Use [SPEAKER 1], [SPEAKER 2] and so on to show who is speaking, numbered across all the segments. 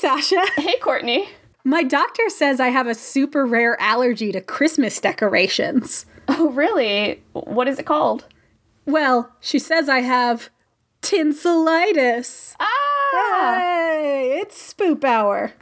[SPEAKER 1] Sasha.
[SPEAKER 2] Hey, Courtney.
[SPEAKER 1] My doctor says I have a super rare allergy to Christmas decorations.
[SPEAKER 2] Oh, really? What is it called?
[SPEAKER 1] Well, she says I have tinselitis.
[SPEAKER 2] Ah!
[SPEAKER 1] Hey, it's spoop hour.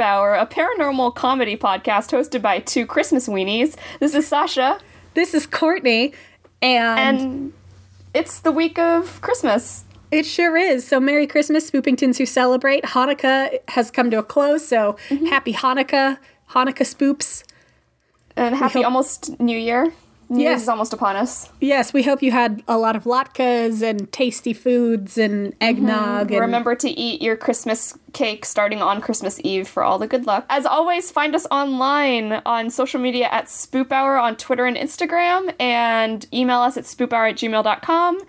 [SPEAKER 2] Hour, a paranormal comedy podcast hosted by two Christmas weenies. This is Sasha,
[SPEAKER 1] This is Courtney, and,
[SPEAKER 2] and it's the week of Christmas.
[SPEAKER 1] it sure is. So, Merry Christmas, Spoopingtons who celebrate. Hanukkah has come to a close, so mm-hmm. happy Hanukkah, Hanukkah spoops.
[SPEAKER 2] And happy
[SPEAKER 1] hope-
[SPEAKER 2] almost New Year. New
[SPEAKER 1] Yes.
[SPEAKER 2] is almost upon us.
[SPEAKER 1] Yes, we hope you had a lot of latkes and tasty foods and eggnog. Mm-hmm. And
[SPEAKER 2] Remember to eat your Christmas cake starting on Christmas Eve for all the good luck. As always, find us online on social media at Spoop Hour on Twitter and Instagram, and email us at spoophour at gmail.com.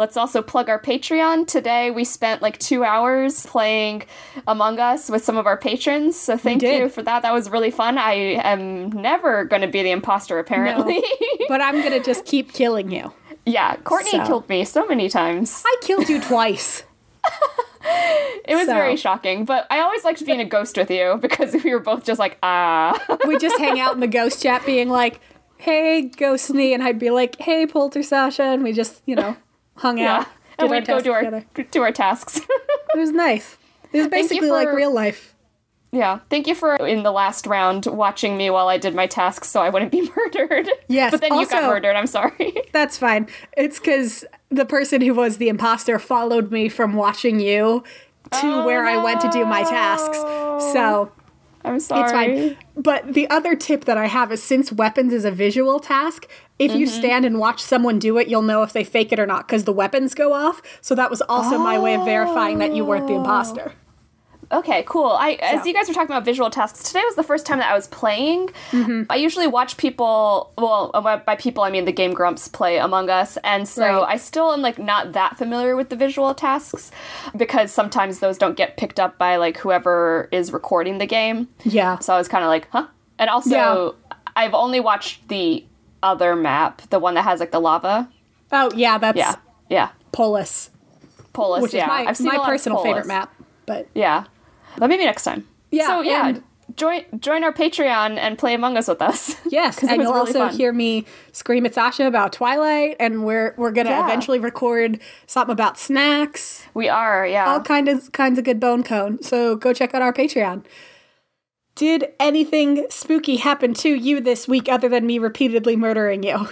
[SPEAKER 2] Let's also plug our Patreon. Today we spent like two hours playing Among Us with some of our patrons, so thank you for that. That was really fun. I am never going to be the imposter, apparently.
[SPEAKER 1] but I'm gonna just keep killing you.
[SPEAKER 2] yeah, Courtney
[SPEAKER 1] So.
[SPEAKER 2] killed me so many times.
[SPEAKER 1] I killed you twice.
[SPEAKER 2] It was
[SPEAKER 1] So.
[SPEAKER 2] very shocking, but I always liked being a ghost with you because we were both just like, ah.
[SPEAKER 1] we just hang out in the ghost chat being like, hey, Ghostney, and I'd be like, hey, Polter Sasha, and we just, you know, hung
[SPEAKER 2] yeah.
[SPEAKER 1] out.
[SPEAKER 2] And we'd go do our,
[SPEAKER 1] together.
[SPEAKER 2] do our tasks.
[SPEAKER 1] It was nice. It was basically like real life.
[SPEAKER 2] yeah. Thank you for, in the last round, watching me while I did my tasks so I wouldn't be murdered.
[SPEAKER 1] Yes,
[SPEAKER 2] But then you got murdered. I'm sorry.
[SPEAKER 1] That's fine. It's because the person who was the imposter followed me from watching you to
[SPEAKER 2] Oh,
[SPEAKER 1] where I went to do my tasks. So
[SPEAKER 2] I'm sorry.
[SPEAKER 1] it's fine. But the other tip that I have is since weapons is a visual task, if you
[SPEAKER 2] Mm-hmm.
[SPEAKER 1] stand and watch someone do it, you'll know if they fake it or not because the weapons go off. So that was also my way of verifying that you weren't the imposter.
[SPEAKER 2] Okay, cool. I as you guys were talking about visual tasks, today was the first time that I was playing.
[SPEAKER 1] Mm-hmm.
[SPEAKER 2] I usually watch people, well, uh, by people I mean the Game Grumps play Among Us, and so
[SPEAKER 1] Right.
[SPEAKER 2] I still am like not that familiar with the visual tasks because sometimes those don't get picked up by like whoever is recording the game.
[SPEAKER 1] Yeah.
[SPEAKER 2] So I was kind of like, huh? And also,
[SPEAKER 1] Yeah.
[SPEAKER 2] I've only watched the other map, the one that has like the lava.
[SPEAKER 1] Oh, yeah, that's
[SPEAKER 2] Yeah, yeah,
[SPEAKER 1] Polus,
[SPEAKER 2] Polus.
[SPEAKER 1] which
[SPEAKER 2] yeah,
[SPEAKER 1] is my,
[SPEAKER 2] I've seen
[SPEAKER 1] my
[SPEAKER 2] a lot of
[SPEAKER 1] personal favorite map. But
[SPEAKER 2] Yeah, but maybe next time.
[SPEAKER 1] Yeah,
[SPEAKER 2] So yeah,
[SPEAKER 1] and-
[SPEAKER 2] join join our Patreon and play Among Us with us.
[SPEAKER 1] Yes, and you'll
[SPEAKER 2] really
[SPEAKER 1] also
[SPEAKER 2] fun.
[SPEAKER 1] hear me scream at Sasha about Twilight, and we're we're gonna
[SPEAKER 2] Yeah.
[SPEAKER 1] eventually record something about snacks,
[SPEAKER 2] We are, yeah.
[SPEAKER 1] all kind of kinds of good bone cone. So go check out our Patreon. Did anything spooky happen to you this week other than me repeatedly murdering you?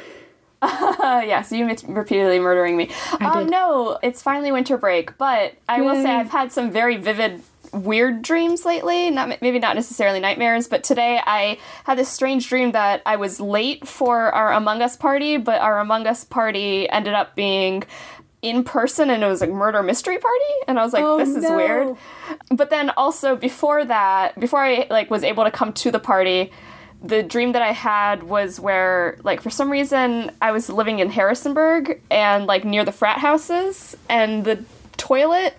[SPEAKER 2] Uh, yes, you repeatedly murdering me. Um, no, it's finally winter break, but I will say I've had some very vivid, weird dreams lately. Not maybe not necessarily nightmares, but today I had this strange dream that I was late for our Among Us party, but our Among Us party ended up being in person and it was like murder mystery party and i was like
[SPEAKER 1] Oh,
[SPEAKER 2] this is
[SPEAKER 1] no.
[SPEAKER 2] weird but then also before that before i like was able to come to the party the dream that i had was where like for some reason i was living in harrisonburg and like near the frat houses and the toilet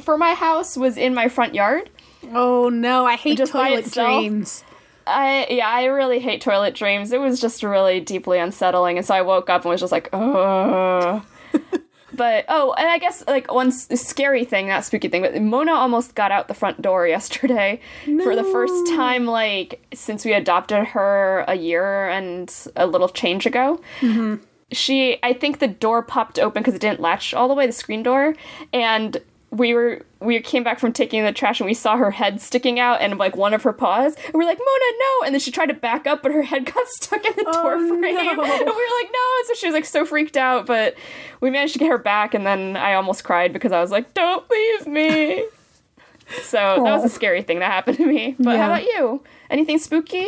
[SPEAKER 2] for my house was in my front yard
[SPEAKER 1] Oh no, I hate
[SPEAKER 2] Just
[SPEAKER 1] toilet dreams.
[SPEAKER 2] I yeah, I really hate toilet dreams. It was just really deeply unsettling, and so I woke up and was just like, oh. but oh, and I guess like one s- scary thing, not spooky thing, but Mona almost got out the front door yesterday for the first time, like since we adopted her a year and a little change ago. Mm-hmm. She, I think the door popped open because it didn't latch all the way, the screen door, and we were we came back from taking the trash and we saw her head sticking out and like one of her paws. And we're like Mona no! And then she tried to back up but her head got stuck in the
[SPEAKER 1] Oh,
[SPEAKER 2] door frame.
[SPEAKER 1] no.
[SPEAKER 2] and we were like no! So she was like so freaked out but we managed to get her back and then I almost cried because I was like don't leave me! So that was a scary thing that happened to me. But
[SPEAKER 1] Yeah.
[SPEAKER 2] how about you? Anything spooky?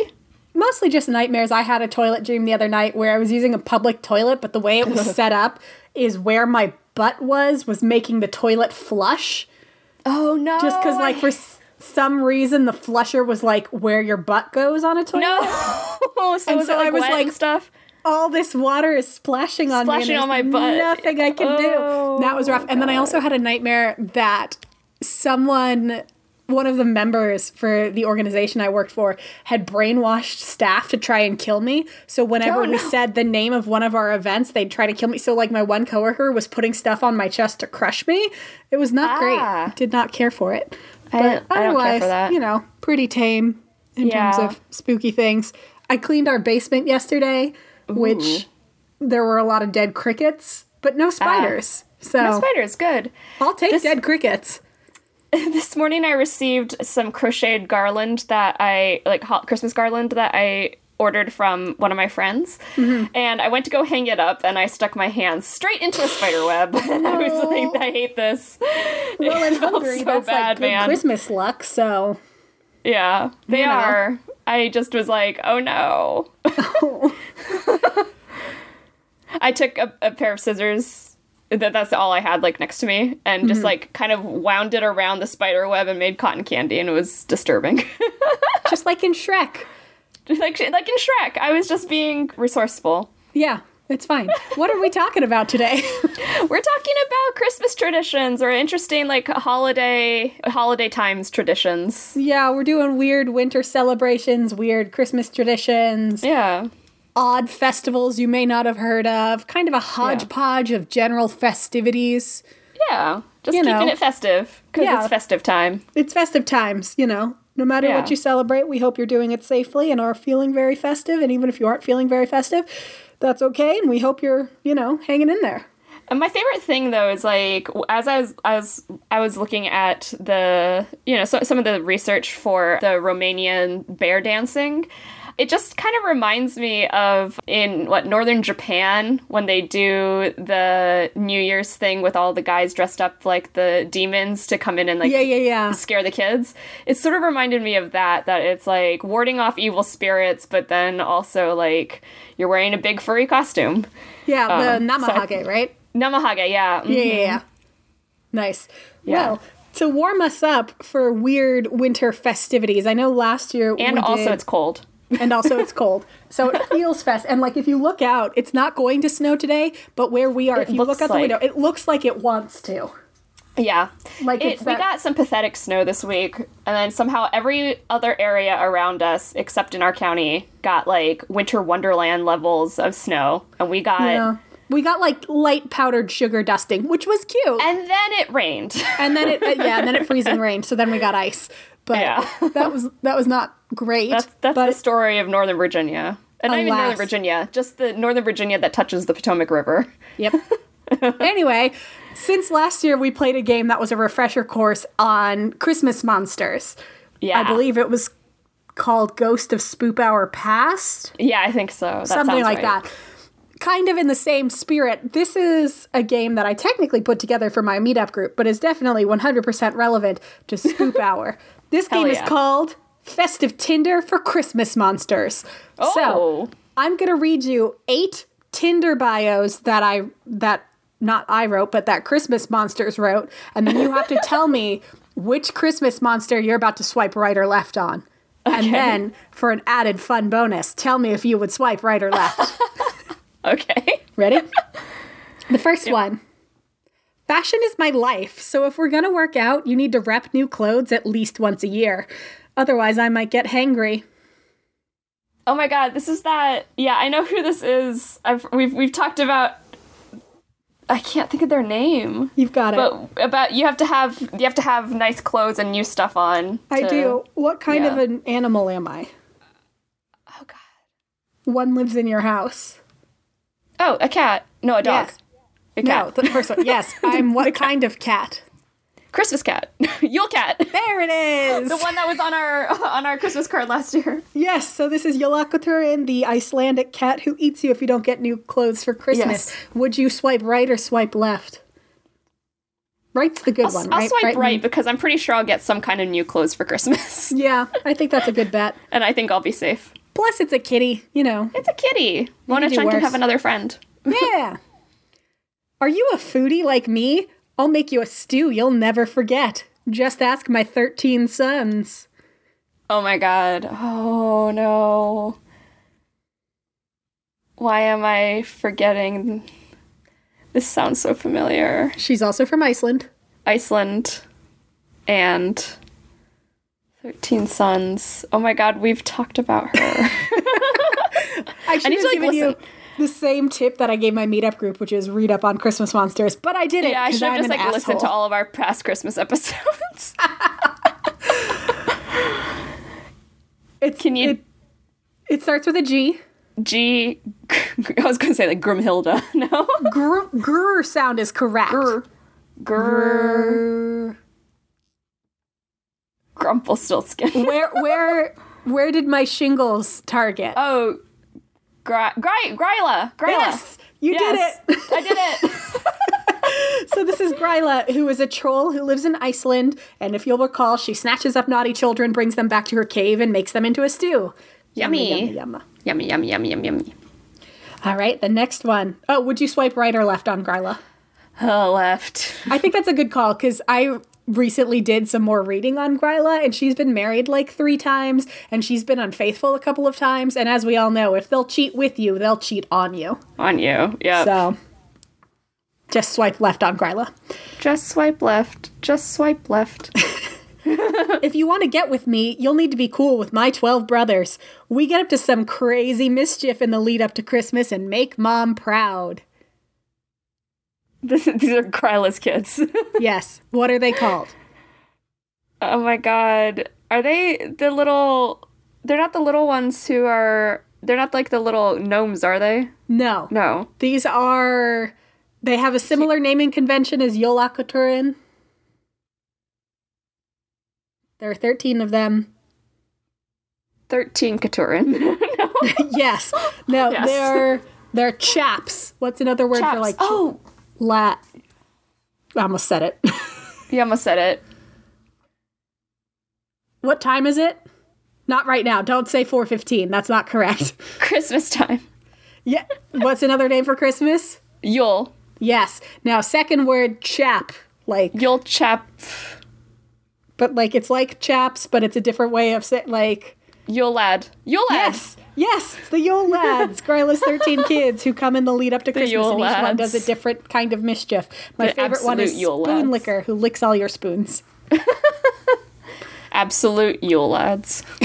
[SPEAKER 1] Mostly just nightmares. I had a toilet dream the other night where I was using a public toilet, but the way it was set up is where my butt was was making the toilet flush.
[SPEAKER 2] oh no
[SPEAKER 1] Just because, like, for s- some reason, the flusher was like where your butt goes on a toilet.
[SPEAKER 2] no so
[SPEAKER 1] And so
[SPEAKER 2] it like
[SPEAKER 1] I was like,
[SPEAKER 2] stuff
[SPEAKER 1] all this water is splashing on
[SPEAKER 2] Splashing
[SPEAKER 1] me. Splashing
[SPEAKER 2] on my butt.
[SPEAKER 1] Nothing I can
[SPEAKER 2] Oh,
[SPEAKER 1] do. That was rough. And then I also had a nightmare that someone, one of the members for the organization I worked for, had brainwashed staff to try and kill me. So whenever
[SPEAKER 2] Oh,
[SPEAKER 1] we said the name of one of our events, they'd try to kill me. So like my one coworker was putting stuff on my chest to crush me. It was not
[SPEAKER 2] Ah.
[SPEAKER 1] great. Did not care for it.
[SPEAKER 2] I
[SPEAKER 1] But
[SPEAKER 2] don't- I care
[SPEAKER 1] otherwise,
[SPEAKER 2] for that.
[SPEAKER 1] you know, pretty tame in terms of spooky things. I cleaned our basement yesterday, which there were a lot of dead crickets, but no spiders. so
[SPEAKER 2] no spiders good
[SPEAKER 1] I'll take
[SPEAKER 2] This-
[SPEAKER 1] dead crickets.
[SPEAKER 2] this morning I received some crocheted garland that I like hot Christmas garland that I ordered from one of my friends,
[SPEAKER 1] Mm-hmm.
[SPEAKER 2] and I went to go hang it up, and I stuck my hand straight into a spider web, and I was like, I hate this.
[SPEAKER 1] Well, in
[SPEAKER 2] it felt
[SPEAKER 1] Hungary,
[SPEAKER 2] so
[SPEAKER 1] that's
[SPEAKER 2] bad,
[SPEAKER 1] like
[SPEAKER 2] man.
[SPEAKER 1] Christmas luck. So
[SPEAKER 2] Yeah, they
[SPEAKER 1] You know.
[SPEAKER 2] are. I just was like, oh no. I took a, a pair of scissors. That that's all I had like next to me, and
[SPEAKER 1] Mm-hmm.
[SPEAKER 2] just like kind of wound it around the spider web and made cotton candy, and it was disturbing.
[SPEAKER 1] just like in Shrek.
[SPEAKER 2] like like in Shrek, I was just being resourceful.
[SPEAKER 1] Yeah, it's fine. what are we talking about today?
[SPEAKER 2] We're talking about Christmas traditions or interesting like holiday holiday times traditions.
[SPEAKER 1] yeah, we're doing weird winter celebrations, weird Christmas traditions,
[SPEAKER 2] Yeah.
[SPEAKER 1] Odd festivals you may not have heard of, kind of a hodgepodge of general festivities.
[SPEAKER 2] Yeah. Just
[SPEAKER 1] You
[SPEAKER 2] keeping
[SPEAKER 1] know.
[SPEAKER 2] it festive because
[SPEAKER 1] Yeah.
[SPEAKER 2] it's festive time.
[SPEAKER 1] It's festive times, you know. No matter
[SPEAKER 2] Yeah.
[SPEAKER 1] what you celebrate, we hope you're doing it safely and are feeling very festive. And even if you aren't feeling very festive, that's okay. And we hope you're, you know, hanging in there.
[SPEAKER 2] And my favorite thing though is like as I was as I was looking at the you know so, some of the research for the Romanian bear dancing, it just kind of reminds me of in what northern Japan when they do the New Year's thing with all the guys dressed up like the demons to come in and like
[SPEAKER 1] Yeah, yeah, yeah.
[SPEAKER 2] scare the kids. It sort of reminded me of that, that it's like warding off evil spirits, but then also like you're wearing a big furry costume.
[SPEAKER 1] Yeah, the
[SPEAKER 2] Um, so-
[SPEAKER 1] namahage, right?
[SPEAKER 2] Namahage, yeah. mhm.
[SPEAKER 1] Yeah, yeah, yeah. Nice.
[SPEAKER 2] Yeah.
[SPEAKER 1] Well, to warm us up for weird winter festivities, I know last year
[SPEAKER 2] And also
[SPEAKER 1] did-
[SPEAKER 2] it's cold.
[SPEAKER 1] And also it's cold, so it feels fest. And like if you look out, it's not going to snow today, but where we are,
[SPEAKER 2] It
[SPEAKER 1] if you look out the window, it looks like it wants to.
[SPEAKER 2] Yeah.
[SPEAKER 1] Like
[SPEAKER 2] It,
[SPEAKER 1] it's
[SPEAKER 2] we got some pathetic snow this week, and then somehow every other area around us, except in our county, got like winter wonderland levels of snow. And we got.
[SPEAKER 1] Yeah. We got like light powdered sugar dusting, which was cute.
[SPEAKER 2] And then it rained.
[SPEAKER 1] and then it uh, yeah, and then it freezing rained. So then we got ice, but
[SPEAKER 2] Yeah.
[SPEAKER 1] that was that was not great.
[SPEAKER 2] That's that's
[SPEAKER 1] but
[SPEAKER 2] the story of Northern Virginia. And not even Northern Virginia, just the Northern Virginia that touches the Potomac River.
[SPEAKER 1] Yep. anyway, since last year we played a game that was a refresher course on Christmas monsters.
[SPEAKER 2] Yeah.
[SPEAKER 1] I believe it was called Ghost of Spoop Hour Past,
[SPEAKER 2] Yeah, I think so. That
[SPEAKER 1] something like
[SPEAKER 2] right.
[SPEAKER 1] that. Kind of in the same spirit. This is a game that I technically put together for my meetup group, but is definitely 100% relevant to Spoop Hour. This game is called Festive Tinder for Christmas Monsters.
[SPEAKER 2] Oh. So.
[SPEAKER 1] I'm going to read you eight Tinder bios that I that not I wrote, but that Christmas monsters wrote, and then you have to tell me which Christmas monster you're about to swipe right or left on. Okay. And then, for an added fun bonus, tell me if you would swipe right or left.
[SPEAKER 2] Okay.
[SPEAKER 1] Ready? the first one. Fashion is my life, so if we're gonna work out, you need to rep new clothes at least once a year. Otherwise, I might get hangry.
[SPEAKER 2] Oh my god, this is that. Yeah, I know who this is. I've we've we've talked about. I can't think of their name.
[SPEAKER 1] You've got it.
[SPEAKER 2] But about you have to have you have to have nice clothes and new stuff on.
[SPEAKER 1] I
[SPEAKER 2] to-
[SPEAKER 1] do. What kind of an animal am I?
[SPEAKER 2] Oh god.
[SPEAKER 1] One lives in your house.
[SPEAKER 2] Oh, a cat. No, a dog.
[SPEAKER 1] Yes.
[SPEAKER 2] A
[SPEAKER 1] No,
[SPEAKER 2] cat.
[SPEAKER 1] the first one. Yes, I'm what kind of cat?
[SPEAKER 2] Christmas cat, Yule cat,
[SPEAKER 1] There it is.
[SPEAKER 2] the one that was on our on our Christmas card last year.
[SPEAKER 1] Yes, so this is Yolakoturin, the Icelandic cat who eats you if you don't get new clothes for Christmas.
[SPEAKER 2] Yes.
[SPEAKER 1] Would you swipe right or swipe left? Right's the good
[SPEAKER 2] I'll,
[SPEAKER 1] one,
[SPEAKER 2] I'll
[SPEAKER 1] right?
[SPEAKER 2] swipe right,
[SPEAKER 1] means-
[SPEAKER 2] because I'm pretty sure I'll get some kind of new clothes for Christmas,
[SPEAKER 1] Yeah, I think that's a good bet.
[SPEAKER 2] and I think I'll be safe.
[SPEAKER 1] Plus, it's a kitty, you know.
[SPEAKER 2] It's a kitty. Mona Chan can have another friend.
[SPEAKER 1] Yeah. Are you a foodie like me? I'll make you a stew you'll never forget. Just ask my 13 sons.
[SPEAKER 2] Oh my god. Oh no. Why am I forgetting? This sounds so familiar.
[SPEAKER 1] She's also from Iceland.
[SPEAKER 2] Iceland and 13 Sons. Oh my god, we've talked about her.
[SPEAKER 1] I should
[SPEAKER 2] need
[SPEAKER 1] have
[SPEAKER 2] like,
[SPEAKER 1] given you the same tip that I gave my meetup group, which is read up on Christmas monsters, but I didn't.
[SPEAKER 2] yeah, I should have just like listened to all of our past Christmas episodes.
[SPEAKER 1] It's,
[SPEAKER 2] Can you-
[SPEAKER 1] It, it starts with a G.
[SPEAKER 2] G I was going to say like Grimhilda. No.
[SPEAKER 1] Gr, grr sound is correct.
[SPEAKER 2] Grr. Grr.
[SPEAKER 1] Grr.
[SPEAKER 2] Grumpelstiltskin.
[SPEAKER 1] Where where where did my shingles target?
[SPEAKER 2] Oh, Gry- Gry- Gryla. Gryla.
[SPEAKER 1] yes, you
[SPEAKER 2] Yes,
[SPEAKER 1] did it.
[SPEAKER 2] I did it.
[SPEAKER 1] So this is Gryla, who is a troll who lives in Iceland, and if you'll recall, she snatches up naughty children, brings them back to her cave, and makes them into a stew.
[SPEAKER 2] Yummy.
[SPEAKER 1] yummy, yummy.
[SPEAKER 2] yummy, yummy, yummy, yummy, yummy.
[SPEAKER 1] All right, the next one. Oh, would you swipe right or left on Gryla?
[SPEAKER 2] Oh, left.
[SPEAKER 1] I think that's a good call because I recently did some more reading on Gryla, and she's been married like three times, and she's been unfaithful a couple of times. And as we all know, if they'll cheat with you, they'll cheat on you.
[SPEAKER 2] On you. Yeah.
[SPEAKER 1] So just swipe left on Gryla.
[SPEAKER 2] Just swipe left. Just swipe left.
[SPEAKER 1] If you want to get with me, you'll need to be cool with my 12 brothers. We get up to some crazy mischief in the lead up to Christmas and make mom proud.
[SPEAKER 2] this, these are Gryla's kids.
[SPEAKER 1] Yes. What are they called?
[SPEAKER 2] oh my god. Are they the little. They're not the little ones who are. They're not like the little gnomes, are they?
[SPEAKER 1] No.
[SPEAKER 2] No.
[SPEAKER 1] These are. They have a similar naming convention as Yolakoturin. There are 13 of them.
[SPEAKER 2] 13 Katurin. no.
[SPEAKER 1] yes. No,
[SPEAKER 2] Yes.
[SPEAKER 1] they're they're chaps. What's another word for like
[SPEAKER 2] oh,
[SPEAKER 1] lat? I almost said it.
[SPEAKER 2] you almost said it.
[SPEAKER 1] what time is it? Not right now. Don't say 4:15. That's not correct.
[SPEAKER 2] Christmas time.
[SPEAKER 1] yeah. What's another name for Christmas?
[SPEAKER 2] Yule.
[SPEAKER 1] Yes. Now, second word chap. Like
[SPEAKER 2] Yule chap.
[SPEAKER 1] but like it's like chaps, but it's a different way of saying like
[SPEAKER 2] Yule lad. Yule lad.
[SPEAKER 1] Yes, yes, it's the Yule lads, Gryla's thirteen kids who come in the lead up to Christmas,
[SPEAKER 2] Yule
[SPEAKER 1] and each one does a different kind of mischief. My
[SPEAKER 2] The
[SPEAKER 1] favorite one is
[SPEAKER 2] Yule
[SPEAKER 1] Spoon
[SPEAKER 2] lads.
[SPEAKER 1] Licker, who licks all your spoons.
[SPEAKER 2] Absolute Yule lads.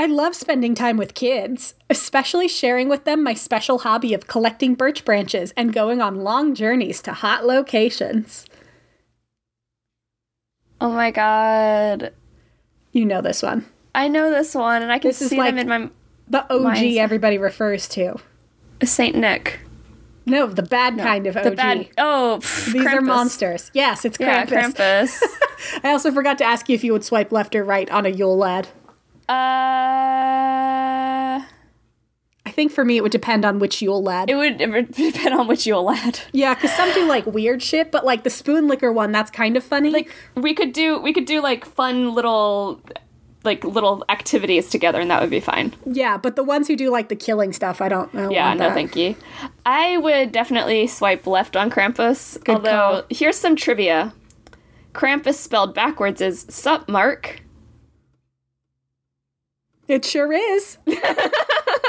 [SPEAKER 1] I love spending time with kids, especially sharing with them my special hobby of collecting birch branches and going on long journeys to hot locations.
[SPEAKER 2] Oh my god.
[SPEAKER 1] You know this one,
[SPEAKER 2] I know this one, and I can
[SPEAKER 1] This is
[SPEAKER 2] see
[SPEAKER 1] like-
[SPEAKER 2] them in my
[SPEAKER 1] the OG everybody refers to.
[SPEAKER 2] Saint Nick.
[SPEAKER 1] No, the bad kind of OG.
[SPEAKER 2] The bad. Oh, pff,
[SPEAKER 1] These are monsters. Yes, it's
[SPEAKER 2] Yeah,
[SPEAKER 1] Krampus.
[SPEAKER 2] Krampus.
[SPEAKER 1] I also forgot to ask you if you would swipe left or right on a Yule lad.
[SPEAKER 2] uh,
[SPEAKER 1] think for me it would depend on which Yule lad.
[SPEAKER 2] it would it would depend on which Yule lad.
[SPEAKER 1] yeah, because some do like weird shit, but like the spoon licker one, that's kind of funny.
[SPEAKER 2] Like we could do we could do like fun little like little activities together, and that would be fine.
[SPEAKER 1] yeah, but the ones who do like the killing stuff, I don't know.
[SPEAKER 2] Yeah, no, thank you. I would definitely swipe left on Krampus.
[SPEAKER 1] Good
[SPEAKER 2] although
[SPEAKER 1] call.
[SPEAKER 2] here's some trivia: Krampus spelled backwards is sup, Mark.
[SPEAKER 1] It sure is.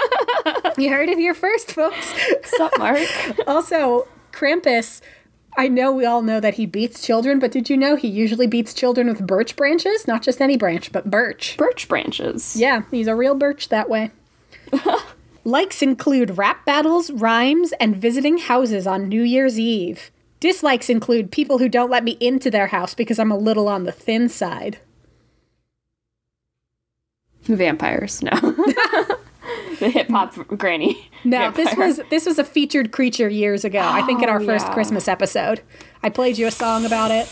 [SPEAKER 1] you heard it here first, folks.
[SPEAKER 2] Sup, Mark.
[SPEAKER 1] also, Krampus, I know we all know that he beats children, but did you know he usually beats children with birch branches? Not just any branch, but birch.
[SPEAKER 2] Birch branches.
[SPEAKER 1] Yeah, he's a real birch that way. Likes include rap battles, rhymes, and visiting houses on New Year's Eve. Dislikes include people who don't let me into their house because I'm a little on the thin side.
[SPEAKER 2] Vampires. No. The hip hop granny.
[SPEAKER 1] No, this was this was a featured creature years ago. I think in our
[SPEAKER 2] Oh,
[SPEAKER 1] first
[SPEAKER 2] yeah.
[SPEAKER 1] Christmas episode, I played you a song about it.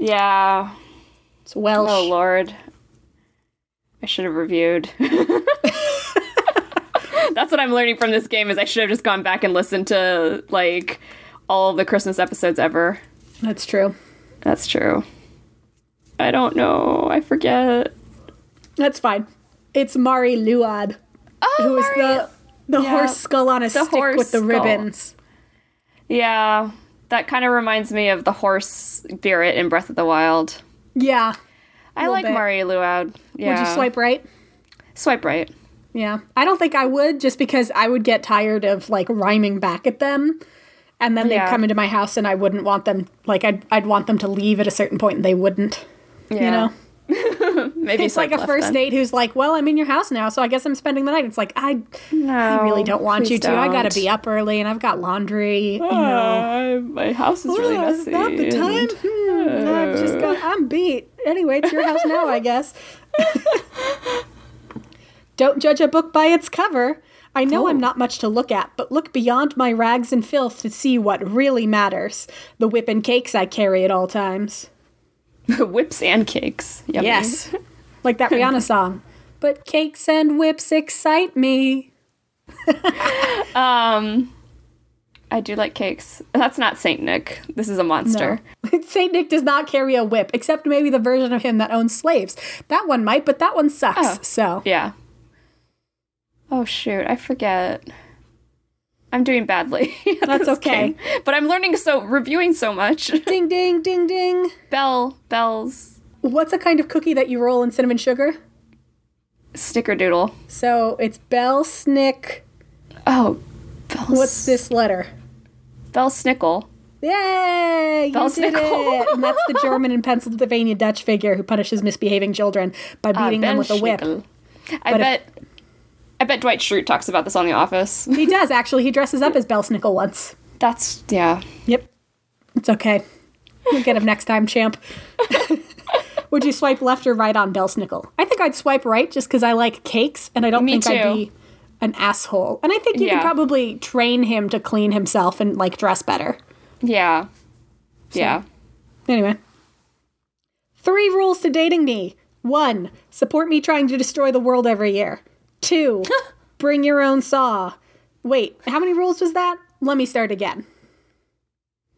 [SPEAKER 2] Yeah.
[SPEAKER 1] It's Welsh.
[SPEAKER 2] Oh lord. I should have reviewed. That's what I'm learning from this game is I should have just gone back and listened to like all the Christmas episodes ever.
[SPEAKER 1] That's true.
[SPEAKER 2] That's true. I don't know. I forget.
[SPEAKER 1] That's fine. It's Mari Lwyd,
[SPEAKER 2] Oh,
[SPEAKER 1] who is the the
[SPEAKER 2] Yeah.
[SPEAKER 1] horse skull on a stick
[SPEAKER 2] horse
[SPEAKER 1] with the
[SPEAKER 2] skull.
[SPEAKER 1] ribbons.
[SPEAKER 2] Yeah. That kind of reminds me of the horse spirit in Breath of the Wild.
[SPEAKER 1] Yeah.
[SPEAKER 2] I like
[SPEAKER 1] bit.
[SPEAKER 2] Mari Lwyd. Yeah.
[SPEAKER 1] Would you swipe right?
[SPEAKER 2] Swipe right.
[SPEAKER 1] Yeah. I don't think I would just because I would get tired of like rhyming back at them. And then they'd come into my house and I wouldn't want them like I'd I'd want them to leave at a certain point and they wouldn't.
[SPEAKER 2] Yeah.
[SPEAKER 1] You know?
[SPEAKER 2] Maybe
[SPEAKER 1] It's like a first
[SPEAKER 2] then.
[SPEAKER 1] date who's like, Well, I'm in your house now, so I guess I'm spending the night. It's like I
[SPEAKER 2] No,
[SPEAKER 1] I really don't want
[SPEAKER 2] please
[SPEAKER 1] you to. I gotta be up early and I've got laundry. You know.
[SPEAKER 2] My house is really
[SPEAKER 1] Oh,
[SPEAKER 2] messy.
[SPEAKER 1] is that the time?
[SPEAKER 2] and-
[SPEAKER 1] Hmm, I've just got. I'm beat. Anyway, it's your house now, I guess. Don't judge a book by its cover. I know I'm
[SPEAKER 2] Oh.
[SPEAKER 1] not much to look at, but look beyond my rags and filth to see what really matters. The whip and cakes I carry at all times.
[SPEAKER 2] Whips and cakes. Yummy.
[SPEAKER 1] Yes, like that Rihanna song. But cakes and whips excite me.
[SPEAKER 2] Um, I do like cakes. That's not Saint Nick. This is a monster.
[SPEAKER 1] Saint Nick does not carry a whip, except maybe the version of him that owns slaves. That one might, but that one sucks.
[SPEAKER 2] Oh.
[SPEAKER 1] So
[SPEAKER 2] Yeah. Oh shoot, I forget. I'm doing badly.
[SPEAKER 1] That's okay.
[SPEAKER 2] game. But I'm learning so reviewing so much.
[SPEAKER 1] ding ding ding ding.
[SPEAKER 2] Bell, bells,
[SPEAKER 1] What's a kind of cookie that you roll in cinnamon sugar?
[SPEAKER 2] snickerdoodle.
[SPEAKER 1] So it's Bell Snick.
[SPEAKER 2] Oh, bells.
[SPEAKER 1] What's this letter?
[SPEAKER 2] Belsnickel?
[SPEAKER 1] Yay! You
[SPEAKER 2] Bell
[SPEAKER 1] did
[SPEAKER 2] Snickle.
[SPEAKER 1] it! And that's the German and Pennsylvania Dutch figure who punishes misbehaving children by beating them with a whip.
[SPEAKER 2] I
[SPEAKER 1] But if-
[SPEAKER 2] bet. I bet Dwight Schrute talks about this on The Office.
[SPEAKER 1] He does actually. He dresses up as Belsnickel once.
[SPEAKER 2] That's yeah.
[SPEAKER 1] Yep. It's okay. We'll get him next time, champ. Would you swipe left or right on Belsnickel? I think I'd swipe right just because I like cakes and I don't
[SPEAKER 2] Me
[SPEAKER 1] think I'd be an asshole. And I think you
[SPEAKER 2] Yeah.
[SPEAKER 1] could probably train him to clean himself and like dress better.
[SPEAKER 2] Yeah. Yeah.
[SPEAKER 1] Anyway. Three rules to dating me. One, support me trying to destroy the world every year. Two, bring your own saw. Wait, how many rules was that? Let me start again.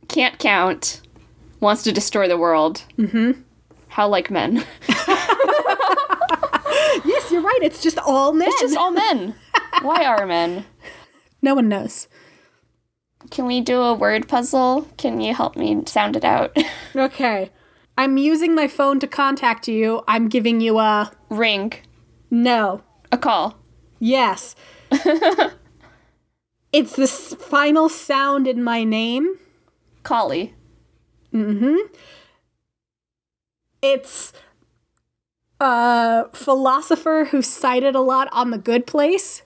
[SPEAKER 2] Can't count. Wants to destroy the world. Mm-hmm. How like men.
[SPEAKER 1] Yes, you're right. It's just all men.
[SPEAKER 2] It's just all men. Why are men?
[SPEAKER 1] no one knows.
[SPEAKER 2] Can we do a word puzzle? Can you help me sound it out?
[SPEAKER 1] Okay. I'm using my phone to contact you. I'm giving you a
[SPEAKER 2] Ring.
[SPEAKER 1] no.
[SPEAKER 2] A call.
[SPEAKER 1] Yes. it's the final sound in my name.
[SPEAKER 2] Collie. Mm-hmm.
[SPEAKER 1] It's a philosopher who cited a lot on The Good Place.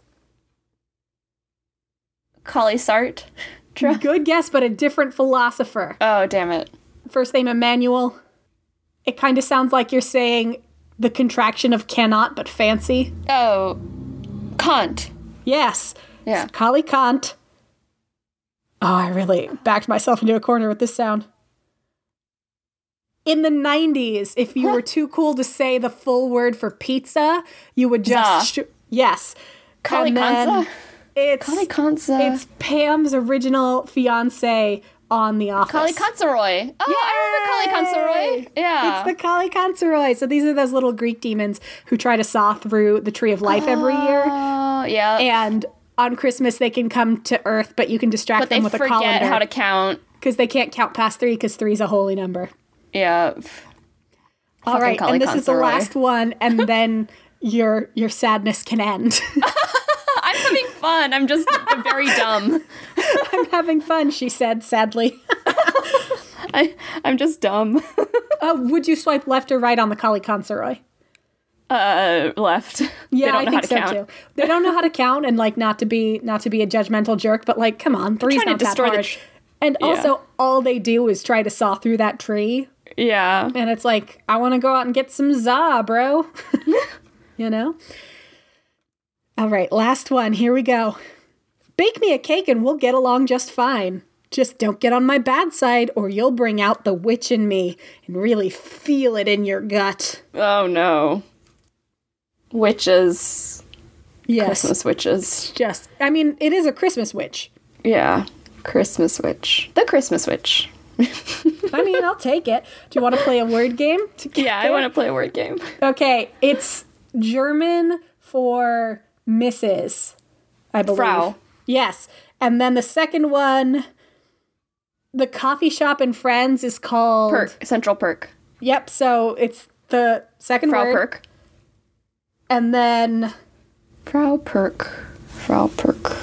[SPEAKER 2] Collie Sart. Dr-
[SPEAKER 1] Good guess, but a different philosopher.
[SPEAKER 2] Oh, damn it.
[SPEAKER 1] First name Immanuel. It kind of sounds like you're saying the contraction of cannot, but fancy.
[SPEAKER 2] Oh. Kant.
[SPEAKER 1] Yes.
[SPEAKER 2] Yeah.
[SPEAKER 1] Kali Kant. Oh, I really backed myself into a corner with this sound. In the 90s, if you were too cool to say the full word for pizza, you would just. Sh- yes.
[SPEAKER 2] Kali Kanza?
[SPEAKER 1] It's,
[SPEAKER 2] Kali Kanza.
[SPEAKER 1] it's Pam's original fiance on The Office.
[SPEAKER 2] Kallikantzaroi. Oh, I remember Kali Kansaroy. Yeah.
[SPEAKER 1] It's the Kallikantzaroi. So these are those little Greek demons who try to saw through the tree of life every year.
[SPEAKER 2] Oh, yeah.
[SPEAKER 1] And on Christmas, they can come to Earth, but you can distract
[SPEAKER 2] but
[SPEAKER 1] them with a
[SPEAKER 2] forget how to count.
[SPEAKER 1] because they can't count past three because three is a holy number.
[SPEAKER 2] Yeah.
[SPEAKER 1] All right,
[SPEAKER 2] Kali
[SPEAKER 1] and this is the last one, and then your your sadness can end.
[SPEAKER 2] I'm having fun. I'm just very dumb.
[SPEAKER 1] I'm having fun, she said sadly.
[SPEAKER 2] I, I'm just dumb.
[SPEAKER 1] Oh, would you swipe left or right on the Kallikantzaroi?
[SPEAKER 2] Uh, left.
[SPEAKER 1] Yeah, I think so
[SPEAKER 2] count.
[SPEAKER 1] too. They don't know how to count, and like not to be not to be a judgmental jerk, but like, come on, three's
[SPEAKER 2] trying to
[SPEAKER 1] not that hard.
[SPEAKER 2] tr-
[SPEAKER 1] and
[SPEAKER 2] Yeah.
[SPEAKER 1] also, all they do is try to saw through that tree,
[SPEAKER 2] Yeah.
[SPEAKER 1] and it's like, I want to go out and get some za, bro. you know. All right, last one. Here we go. Bake me a cake and we'll get along just fine. Just don't get on my bad side or you'll bring out the witch in me and really feel it in your gut.
[SPEAKER 2] Oh no. Witches.
[SPEAKER 1] Yes.
[SPEAKER 2] Christmas witches.
[SPEAKER 1] Just, I mean, it is a Christmas witch.
[SPEAKER 2] Yeah. Christmas witch. The Christmas witch.
[SPEAKER 1] I mean, I'll take it. Do you want to play a word game?
[SPEAKER 2] Yeah, I want to play a word game.
[SPEAKER 1] Okay, it's German for Mrs. I believe.
[SPEAKER 2] Frau.
[SPEAKER 1] Yes. And then the second one, the coffee shop and friends is called
[SPEAKER 2] Perk. Central perk.
[SPEAKER 1] Yep, so it's the second
[SPEAKER 2] Frau
[SPEAKER 1] word.
[SPEAKER 2] perk.
[SPEAKER 1] And then
[SPEAKER 2] Frau perk. Frau perk.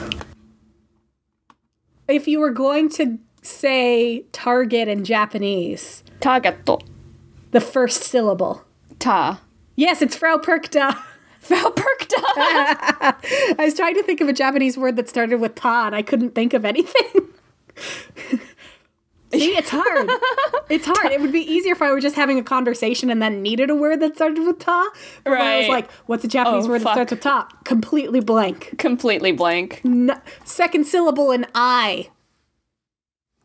[SPEAKER 1] if you were going to say target in Japanese,
[SPEAKER 2] Tageto.
[SPEAKER 1] the first syllable.
[SPEAKER 2] Ta.
[SPEAKER 1] Yes, it's Frau Perkta.
[SPEAKER 2] Frau perkta.
[SPEAKER 1] I was trying to think of a Japanese word that started with ta, and I couldn't think of anything. See, it's hard. It's hard. It would be easier if I were just having a conversation and then needed a word that started with ta. But when I was like, what's a Japanese
[SPEAKER 2] Oh,
[SPEAKER 1] word
[SPEAKER 2] fuck.
[SPEAKER 1] that starts with ta? Completely blank.
[SPEAKER 2] Completely blank.
[SPEAKER 1] N- second syllable in I.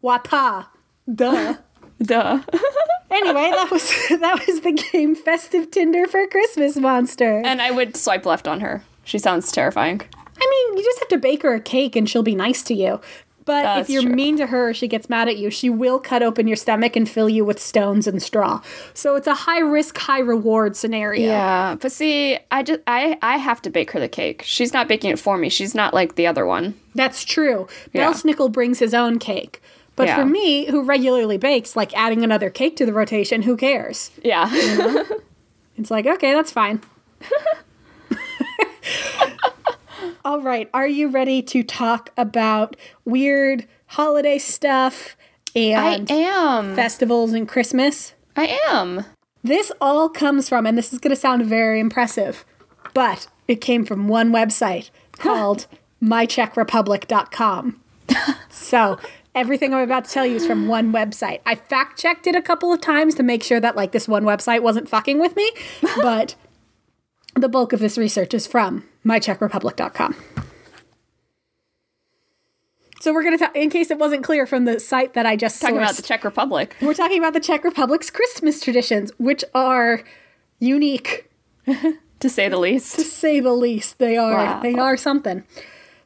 [SPEAKER 1] Wata. Duh.
[SPEAKER 2] Duh.
[SPEAKER 1] anyway, that was that was the game Festive Tinder for Christmas Monster.
[SPEAKER 2] and I would swipe left on her. She sounds terrifying.
[SPEAKER 1] I mean, you just have to bake her a cake and she'll be nice to you. But if you're
[SPEAKER 2] true.
[SPEAKER 1] mean to her she gets mad at you, she will cut open your stomach and fill you with stones and straw. So it's a high risk, high reward scenario.
[SPEAKER 2] Yeah, but see, I just I I have to bake her the cake. She's not baking it for me. She's not like the other one.
[SPEAKER 1] That's true.
[SPEAKER 2] Yeah.
[SPEAKER 1] Belsnickel brings his own cake. But
[SPEAKER 2] Yeah.
[SPEAKER 1] for me, who regularly bakes, like adding another cake to the rotation, who cares?
[SPEAKER 2] Yeah.
[SPEAKER 1] It's like, okay, that's fine. All right, are you ready to talk about weird holiday stuff and I
[SPEAKER 2] am.
[SPEAKER 1] festivals and Christmas?
[SPEAKER 2] I am.
[SPEAKER 1] This all comes from, and this is going to sound very impressive, but it came from one website called myczechrepublic.com. so everything I'm about to tell you is from one website. I fact checked it a couple of times to make sure that like this one website wasn't fucking with me, but the bulk of this research is from myczechrepublic.com. So we're going to talk, in case it wasn't clear from the site that I just
[SPEAKER 2] Talking about the Czech Republic.
[SPEAKER 1] we're talking about the Czech Republic's Christmas traditions, which are unique
[SPEAKER 2] To say the least.
[SPEAKER 1] to say the least. They are
[SPEAKER 2] Wow.
[SPEAKER 1] they are something.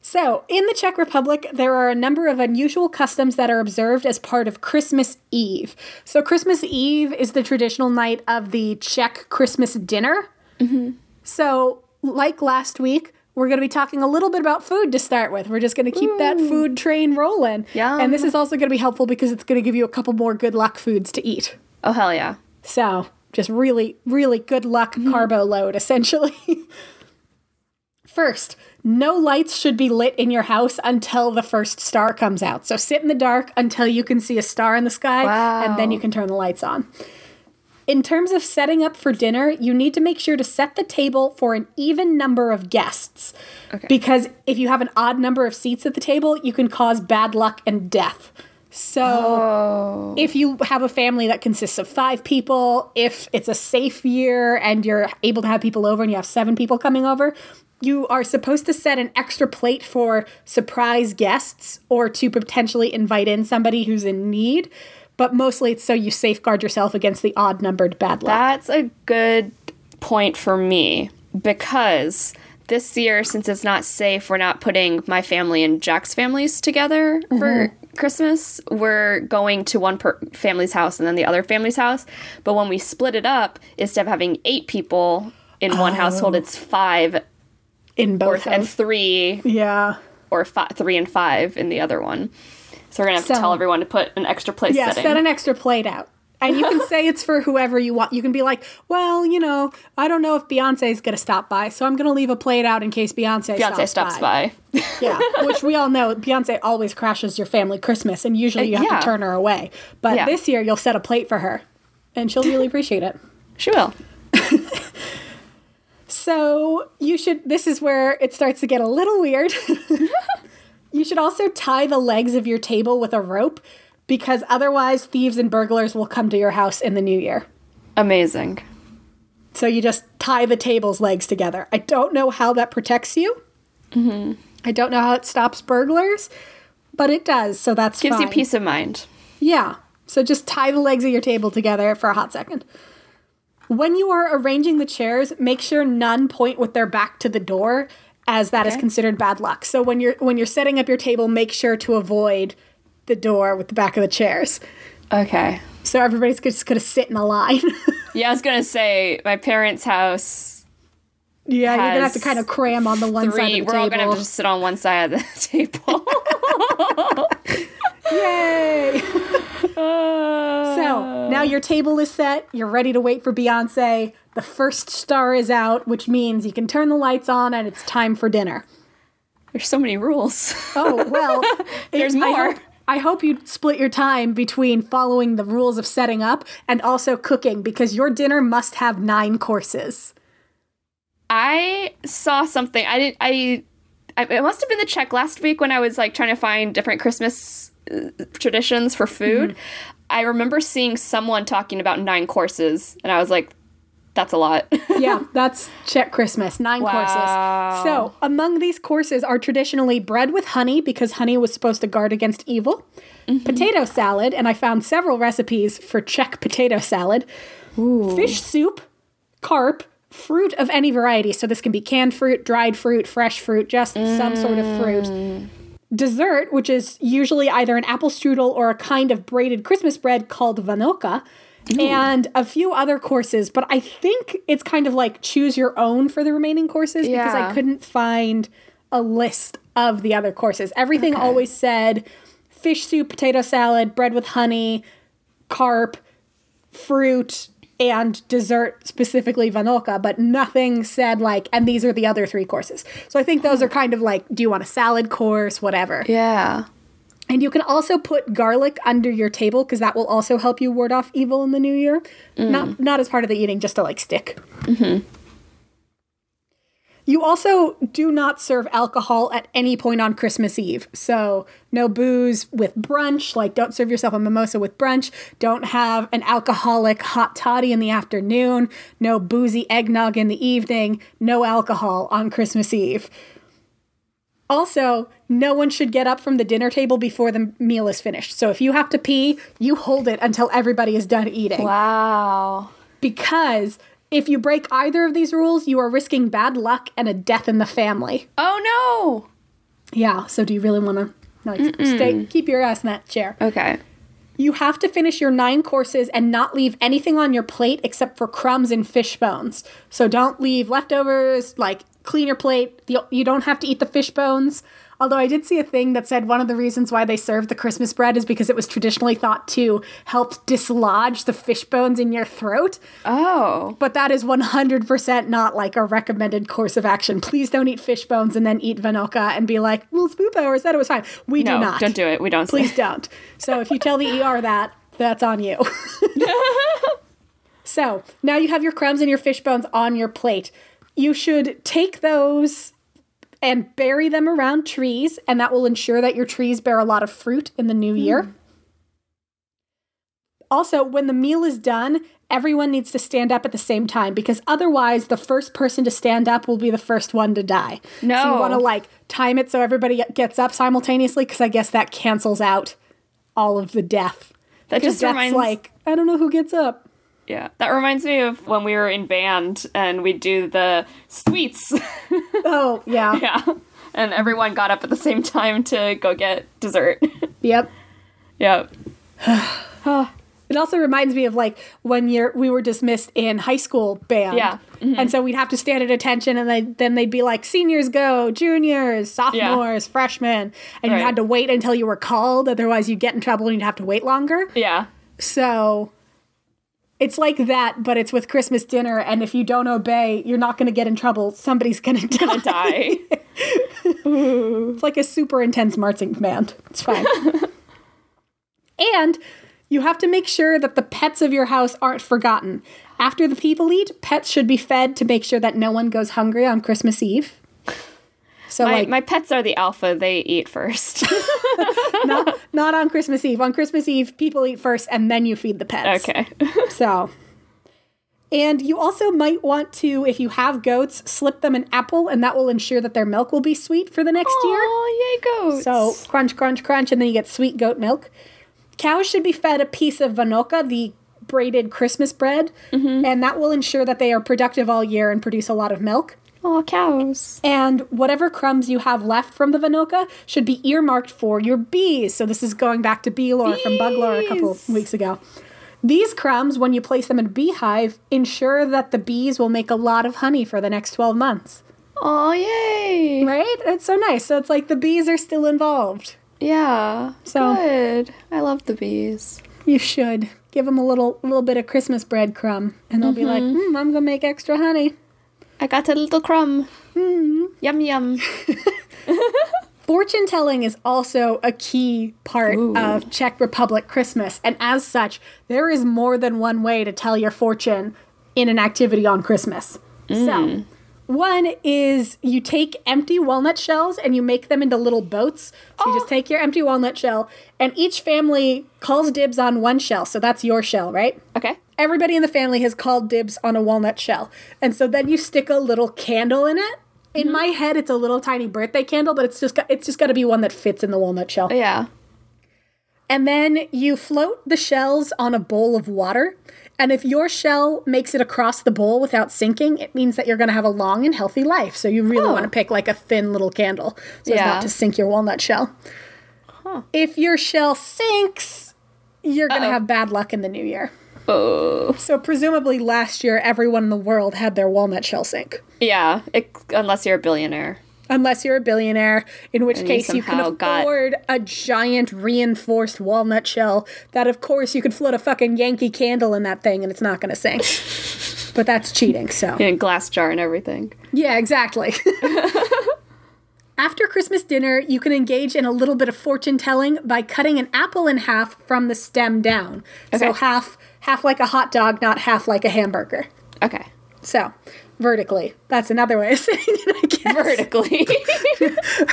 [SPEAKER 1] So, in the Czech Republic, there are a number of unusual customs that are observed as part of Christmas Eve. So, Christmas Eve is the traditional night of the Czech Christmas dinner. Mm-hmm. So, like last week, we're going to be talking a little bit about food to start with. We're just going to keep that food train rolling.
[SPEAKER 2] Yum.
[SPEAKER 1] And this is also going to be helpful because it's going to give you a couple more good luck foods to eat.
[SPEAKER 2] Oh hell yeah.
[SPEAKER 1] So, just really, really good luck mm-hmm. carbo load, essentially. First, no lights should be lit in your house until the first star comes out. So, sit in the dark until you can see a star in the sky, and then you can turn the lights on. In terms of setting up for dinner, you need to make sure to set the table for an even number of guests.
[SPEAKER 2] Okay.
[SPEAKER 1] Because if you have an odd number of seats at the table, you can cause bad luck and death. So,
[SPEAKER 2] Oh.
[SPEAKER 1] if you have a family that consists of five people, if it's a safe year and you're able to have people over and you have seven people coming over, you are supposed to set an extra plate for surprise guests or to potentially invite in somebody who's in need. But mostly it's so you safeguard yourself against the odd numbered bad luck.
[SPEAKER 2] That's a good point for me because this year, since it's not safe, we're not putting my family and Jack's families together for mm-hmm. Christmas. We're going to one per- family's house and then the other family's house. But when we split it up, instead of having eight people in one household, oh. it's five
[SPEAKER 1] in both
[SPEAKER 2] and three
[SPEAKER 1] Yeah.
[SPEAKER 2] or three and five in the other one. So we're gonna have to tell everyone to put an extra plate.
[SPEAKER 1] Yeah,
[SPEAKER 2] setting.
[SPEAKER 1] set an extra plate out. And you can say it's for whoever you want. You can be like, well, you know, I don't know if Beyonce's going to stop by, so I'm going to leave a plate out in case Beyonce,
[SPEAKER 2] Beyonce
[SPEAKER 1] stops,
[SPEAKER 2] stops by.
[SPEAKER 1] Yeah, which we all know Beyonce always crashes your family Christmas, and usually uh, you have
[SPEAKER 2] yeah.
[SPEAKER 1] to turn her away. But
[SPEAKER 2] Yeah.
[SPEAKER 1] this year you'll set a plate for her, and she'll really appreciate it.
[SPEAKER 2] she will.
[SPEAKER 1] So you should. This is where it starts to get a little weird. you should also tie the legs of your table with a rope, because otherwise thieves and burglars will come to your house in the new year.
[SPEAKER 2] Amazing.
[SPEAKER 1] So you just tie the table's legs together. I don't know how that protects you, mm-hmm. I don't know how it stops burglars, but it does, so that's
[SPEAKER 2] Gives
[SPEAKER 1] fine.
[SPEAKER 2] you peace of mind.
[SPEAKER 1] Yeah. So just tie the legs of your table together for a hot second. When you are arranging the chairs, make sure none point with their back to the door, as that is
[SPEAKER 2] Okay.
[SPEAKER 1] considered bad luck. So when you're when you're setting up your table, make sure to avoid the door with the back of the chairs.
[SPEAKER 2] Okay.
[SPEAKER 1] So everybody's just gonna sit in a line.
[SPEAKER 2] Yeah, I was gonna say my parents' house.
[SPEAKER 1] yeah, you're gonna have to kind of cram on the one side
[SPEAKER 2] Three.
[SPEAKER 1] of the
[SPEAKER 2] We're all gonna have to just sit on one side of the table.
[SPEAKER 1] Yay! So now your table is set. You're ready to wait for Beyonce. The first star is out, which means you can turn the lights on and it's time for dinner.
[SPEAKER 2] There's so many rules.
[SPEAKER 1] Oh, well,
[SPEAKER 2] There's
[SPEAKER 1] I
[SPEAKER 2] more.
[SPEAKER 1] hope, I hope you split your time between following the rules of setting up and also cooking because your dinner must have nine courses.
[SPEAKER 2] I saw something. I did. I, I. It must have been the check last week when I was like trying to find different Christmas traditions for food. Mm-hmm. I remember seeing someone talking about nine courses, and I was like, "That's a lot."
[SPEAKER 1] Yeah, that's Czech Christmas, nine
[SPEAKER 2] Wow.
[SPEAKER 1] courses. So, among these courses are traditionally bread with honey because honey was supposed to guard against evil, mm-hmm. potato salad, and I found several recipes for Czech potato salad, fish soup, carp, fruit of any variety. So, this can be canned fruit, dried fruit, fresh fruit, just some sort of fruit. Mm. Dessert, which is usually either an apple strudel or a kind of braided Christmas bread called vanoka, and a few other courses. But I think it's kind of like choose your own for the remaining courses because I couldn't find a list of the other courses. Everything always said fish soup, potato salad, bread with honey, carp, fruit, and dessert, specifically vanoka, but nothing said like, and these are the other three courses. So I think those are kind of like, do you want a salad course, whatever.
[SPEAKER 2] yeah.
[SPEAKER 1] And you can also put garlic under your table because that will also help you ward off evil in the new year. Not mm. not as part of the eating, just to like stick. Mm-hmm. You also do not serve alcohol at any point on Christmas Eve. So, no booze with brunch, like don't serve yourself a mimosa with brunch. Don't have an alcoholic hot toddy in the afternoon. No boozy eggnog in the evening. No alcohol on Christmas Eve. Also, no one should get up from the dinner table before the meal is finished. So, if you have to pee, you hold it until everybody is done eating
[SPEAKER 2] Wow.
[SPEAKER 1] because if you break either of these rules, you are risking bad luck and a death in the family.
[SPEAKER 2] Oh no!
[SPEAKER 1] Yeah, so do you really want to like stay keep your ass in that chair?
[SPEAKER 2] Okay.
[SPEAKER 1] You have to finish your 9 courses and not leave anything on your plate except for crumbs and fish bones. So don't leave leftovers, like clean your plate. You don't have to eat the fish bones. Although I did see a thing that said one of the reasons why they served the Christmas bread is because it was traditionally thought to help dislodge the fish bones in your throat.
[SPEAKER 2] Oh.
[SPEAKER 1] But that is 100% not like a recommended course of action. Please don't eat fish bones and then eat Vanoka and be like, well, Spoop Hour said it was fine. We
[SPEAKER 2] No,
[SPEAKER 1] do not.
[SPEAKER 2] don't do it. We don't.
[SPEAKER 1] Please don't. So if you tell the ER that, that's on you. so now you have your crumbs and your fish bones on your plate. You should take those and bury them around trees, and that will ensure that your trees bear a lot of fruit in the new year. Also, when the meal is done, everyone needs to stand up at the same time because otherwise, the first person to stand up will be the first one to die. So you want to like time it so everybody gets up simultaneously because I guess that cancels out all of the death.
[SPEAKER 2] That just reminds.
[SPEAKER 1] like I don't know who gets up.
[SPEAKER 2] Yeah, that reminds me of when we were in band and we do the sweets.
[SPEAKER 1] Oh yeah,
[SPEAKER 2] yeah, and everyone got up at the same time to go get dessert.
[SPEAKER 1] yep.
[SPEAKER 2] yep. Ah.
[SPEAKER 1] It also reminds me of like when you're we were dismissed in high school band.
[SPEAKER 2] Yeah. Mm-hmm.
[SPEAKER 1] And so we'd have to stand at attention and they, then they'd be like seniors go, juniors, sophomores, freshmen. And
[SPEAKER 2] Right.
[SPEAKER 1] you had to wait until you were called, otherwise you'd get in trouble and you'd have to wait longer.
[SPEAKER 2] Yeah.
[SPEAKER 1] So it's like that, but it's with Christmas dinner, and if you don't obey, you're not gonna get in trouble. Somebody's gonna die.
[SPEAKER 2] Die.
[SPEAKER 1] It's like a super intense marching command. It's fine. and you have to make sure that the pets of your house aren't forgotten. After the people eat, pets should be fed to make sure that no one goes hungry on Christmas Eve. So
[SPEAKER 2] my,
[SPEAKER 1] like
[SPEAKER 2] my pets are the alpha. They eat first.
[SPEAKER 1] not not on Christmas Eve. On Christmas Eve, people eat first and then you feed the pets.
[SPEAKER 2] okay.
[SPEAKER 1] So And you also might want to, if you have goats, slip them an apple, and that will ensure that their milk will be sweet for the next year.
[SPEAKER 2] Oh, yay, goats.
[SPEAKER 1] So crunch, crunch, crunch, and then you get sweet goat milk. Cows should be fed a piece of vanoka, the braided Christmas bread, mm-hmm. and that will ensure that they are productive all year and produce a lot of milk.
[SPEAKER 2] Oh, cows.
[SPEAKER 1] And whatever crumbs you have left from the vanoka should be earmarked for your bees. So this is going back to bee lore from bug lore a couple weeks ago. These crumbs, when you place them in a beehive, ensure that the bees will make a lot of honey for the next 12 months.
[SPEAKER 2] Oh, yay.
[SPEAKER 1] Right? It's so nice. So it's like the bees are still involved.
[SPEAKER 2] Yeah.
[SPEAKER 1] So-
[SPEAKER 2] good. I love the bees.
[SPEAKER 1] You should give them a little little bit of Christmas bread crumb, and they'll be like, mm, "I'm gonna make extra honey."
[SPEAKER 2] I got a little crumb. Hmm. Yum yum.
[SPEAKER 1] Fortune telling is also a key part
[SPEAKER 2] Ooh.
[SPEAKER 1] of Czech Republic Christmas, and as such, there is more than one way to tell your fortune in an activity on Christmas. So, one is you take empty walnut shells and you make them into little boats. So you just oh. take your empty walnut shell, and each family calls dibs on one shell. So that's your shell, right?
[SPEAKER 2] Okay.
[SPEAKER 1] everybody in the family has called dibs on a walnut shell. And so then you stick a little candle in it. In mm-hmm. my head, it's a little tiny birthday candle, but it's just got, it's just got to be one that fits in the walnut shell.
[SPEAKER 2] Yeah.
[SPEAKER 1] And then you float the shells on a bowl of water. And if your shell makes it across the bowl without sinking, it means that you're going to have a long and healthy life. So you really
[SPEAKER 2] Oh.
[SPEAKER 1] want to pick like a thin little candle so as not to sink your walnut shell. If your shell sinks, you're going to have bad luck in the new year.
[SPEAKER 2] Oh.
[SPEAKER 1] So presumably last year, everyone in the world had their walnut shell sink.
[SPEAKER 2] Yeah. It, unless you're a billionaire.
[SPEAKER 1] Unless you're a billionaire, in which
[SPEAKER 2] And
[SPEAKER 1] case you can
[SPEAKER 2] somehow got-
[SPEAKER 1] afford a giant reinforced walnut shell that, of course, you could float a fucking Yankee candle in that thing and it's not going to sink. but that's cheating, so.
[SPEAKER 2] In a glass jar and everything.
[SPEAKER 1] Yeah, exactly. After Christmas dinner, you can engage in a little bit of fortune telling by cutting an apple in half from the stem down. So half half like a hot dog, not half like a hamburger.
[SPEAKER 2] Okay.
[SPEAKER 1] So, vertically. That's another way of saying it, I guess.
[SPEAKER 2] Vertically.